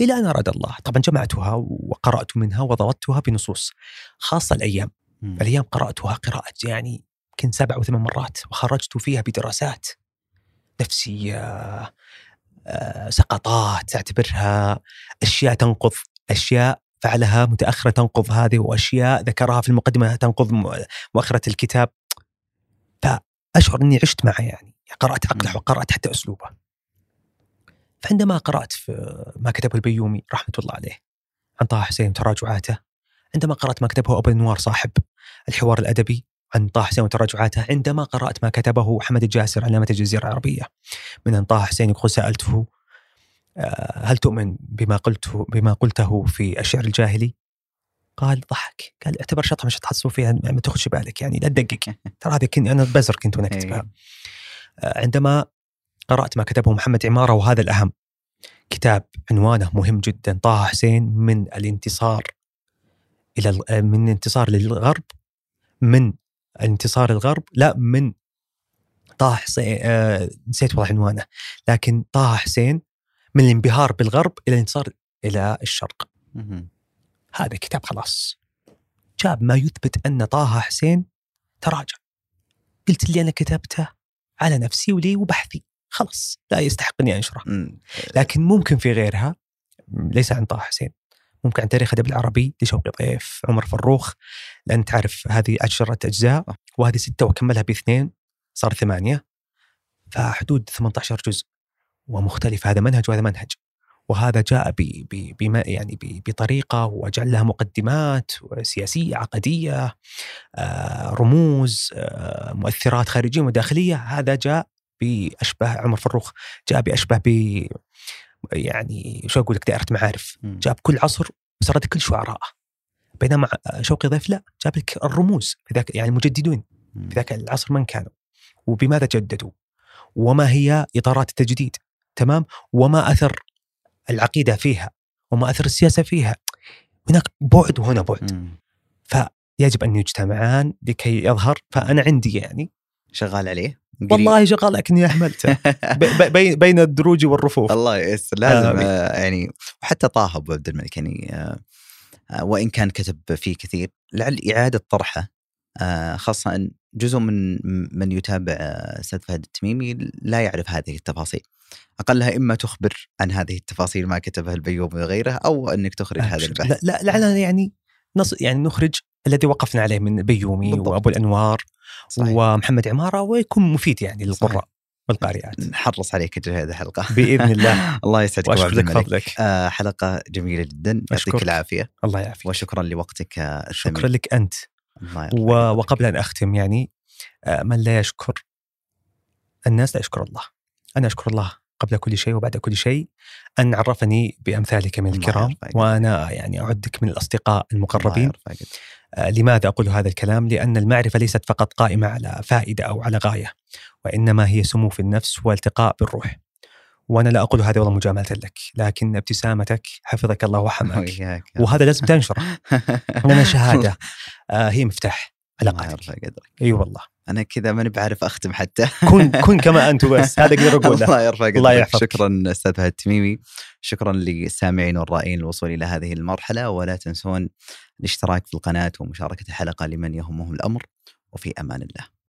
إلى أن أراد الله. طبعا جمعتها وقرأت منها وضبطتها بنصوص خاصة الأيام. م. الأيام قرأتها قراءة يعني يمكن سبع أو ثمان مرات وخرجت فيها بدراسات نفسية آه، سقطات أعتبرها أشياء تنقض أشياء فعلها متأخرة تنقض هذه وأشياء ذكرها في المقدمة تنقض مؤخرة الكتاب. فأشعر إني عشت معه يعني قرأت عقله وقرأت حتى أسلوبه. فعندما قرأت في ما كتبه البيومي رحمة الله عليه عن طه حسين وتراجعاته عندما قرأت ما كتبه أبو الأنوار صاحب الحوار الأدبي عن طه حسين وتراجعاته عندما قرأت ما كتبه حمد الجاسر علامة الجزيرة العربية من أن طه حسين يقول سألته هل تؤمن بما قلته بما قلته في الشعر الجاهلي؟ قال ضحك قال اعتبر شطحة مش تحصلوا فيها ما تخش بالك يعني لا تدقق (laughs) ترى هذه كنت أنا بزر كنت وأنا أكتبها إيه. آه، عندما قرأت ما كتبه محمد عمارة وهذا الأهم كتاب عنوانه مهم جدا طه حسين من الانتصار إلى آه، من انتصار للغرب من انتصار الغرب لا من طه حسين آه نسيت والله عنوانه لكن طه حسين من الانبهار بالغرب إلى الانتصار إلى الشرق. هذا كتاب خلاص. جاب ما يثبت أن طه حسين تراجع. قلت اللي أنا كتبته على نفسي ولي وبحثي. خلاص لا يستحق أني أنشره. لكن ممكن في غيرها ليس عن طه حسين. ممكن عن تاريخ الادب العربي لشوقي ضيف عمر فروخ. لأن تعرف هذه عشرة أجزاء وهذه ستة وكملها بإثنين صار ثمانية. فحدود 18 جزء. ومختلف. هذا منهج وهذا منهج. وهذا جاء بما يعني بطريقة وجعل لها مقدمات سياسية عقدية آه، رموز آه، مؤثرات خارجية وداخلية. هذا جاء باشبه عمر فروخ جاء باشبه ب يعني شو أقول لك دائرة معارف. جاب كل عصر وسرد كل شعراءه بينما شوقي ضيف لا جاب لك الرموز في ذاك يعني المجددون في ذاك العصر من كانوا. وبماذا جددوا؟ وما هي إطارات التجديد؟ تمام؟ وما أثر العقيدة فيها وما أثر السياسة فيها. هناك بعد وهنا بعد. فيجب أن يجتمعان لكي يظهر فأنا عندي يعني شغال عليه؟ والله شغال لكني أهملته. (laughs) بين الدروج والرفوف. الله ييسر. لازم آه يعني وحتى طه ابو عبد الملك يعني آه آه وإن كان كتب فيه كثير لعل إعادة طرحه. خاصة إن جزء من من يتابع آه، أستاذ فهد التميمي لا يعرف هذه التفاصيل. أقلها إما تخبر عن هذه التفاصيل ما كتبها البيومي وغيره أو إنك تخرج هذا البحث. لا لعلنا يعني نص يعني نخرج الذي وقفنا عليه من بيومي بالضبط. وأبو الأنوار صحيح. ومحمد عمارة ويكون مفيد يعني للقراء والقارئات. نحرص عليك هذه الحلقة. بإذن الله. (laughs) الله يسعدك وأشكرك فضلك. آه حلقة جميلة جدا. يعطيك العافية. الله يعافيك. وشكرا لوقتك الثمين شكرا لك أنت. وقبل أن أختم يعني آه من لا يشكر؟ الناس لا يشكر الله. أنا أشكر الله قبل كل شيء وبعد كل شيء أن عرفني بأمثالك من الكرام وأنا يعني أعدك من الأصدقاء المقربين. آه لماذا أقول هذا الكلام؟ لأن المعرفة ليست فقط قائمة على فائدة أو على غاية وإنما هي سمو في النفس والتقاء بالروح. وأنا لا أقول هذا والله مجاملة لك لكن ابتسامتك حفظك الله وحماك. وهذا لازم تنشره لنا (laughs) شهادة. (laughs) آه هي مفتاح علاقاتك أي والله. أنا كذا ماني بعرف أختم حتى. كن (laughs) كن كما أنت بس. هذا أقدر أقوله. الله يرفع قدرك. الله يحفظك. شكرا أستاذ فهد التميمي. شكرا للسامعين والرائين الوصول إلى هذه المرحلة. ولا تنسون الاشتراك في القناة ومشاركة الحلقة لمن يهمهم الأمر. وفي أمان الله.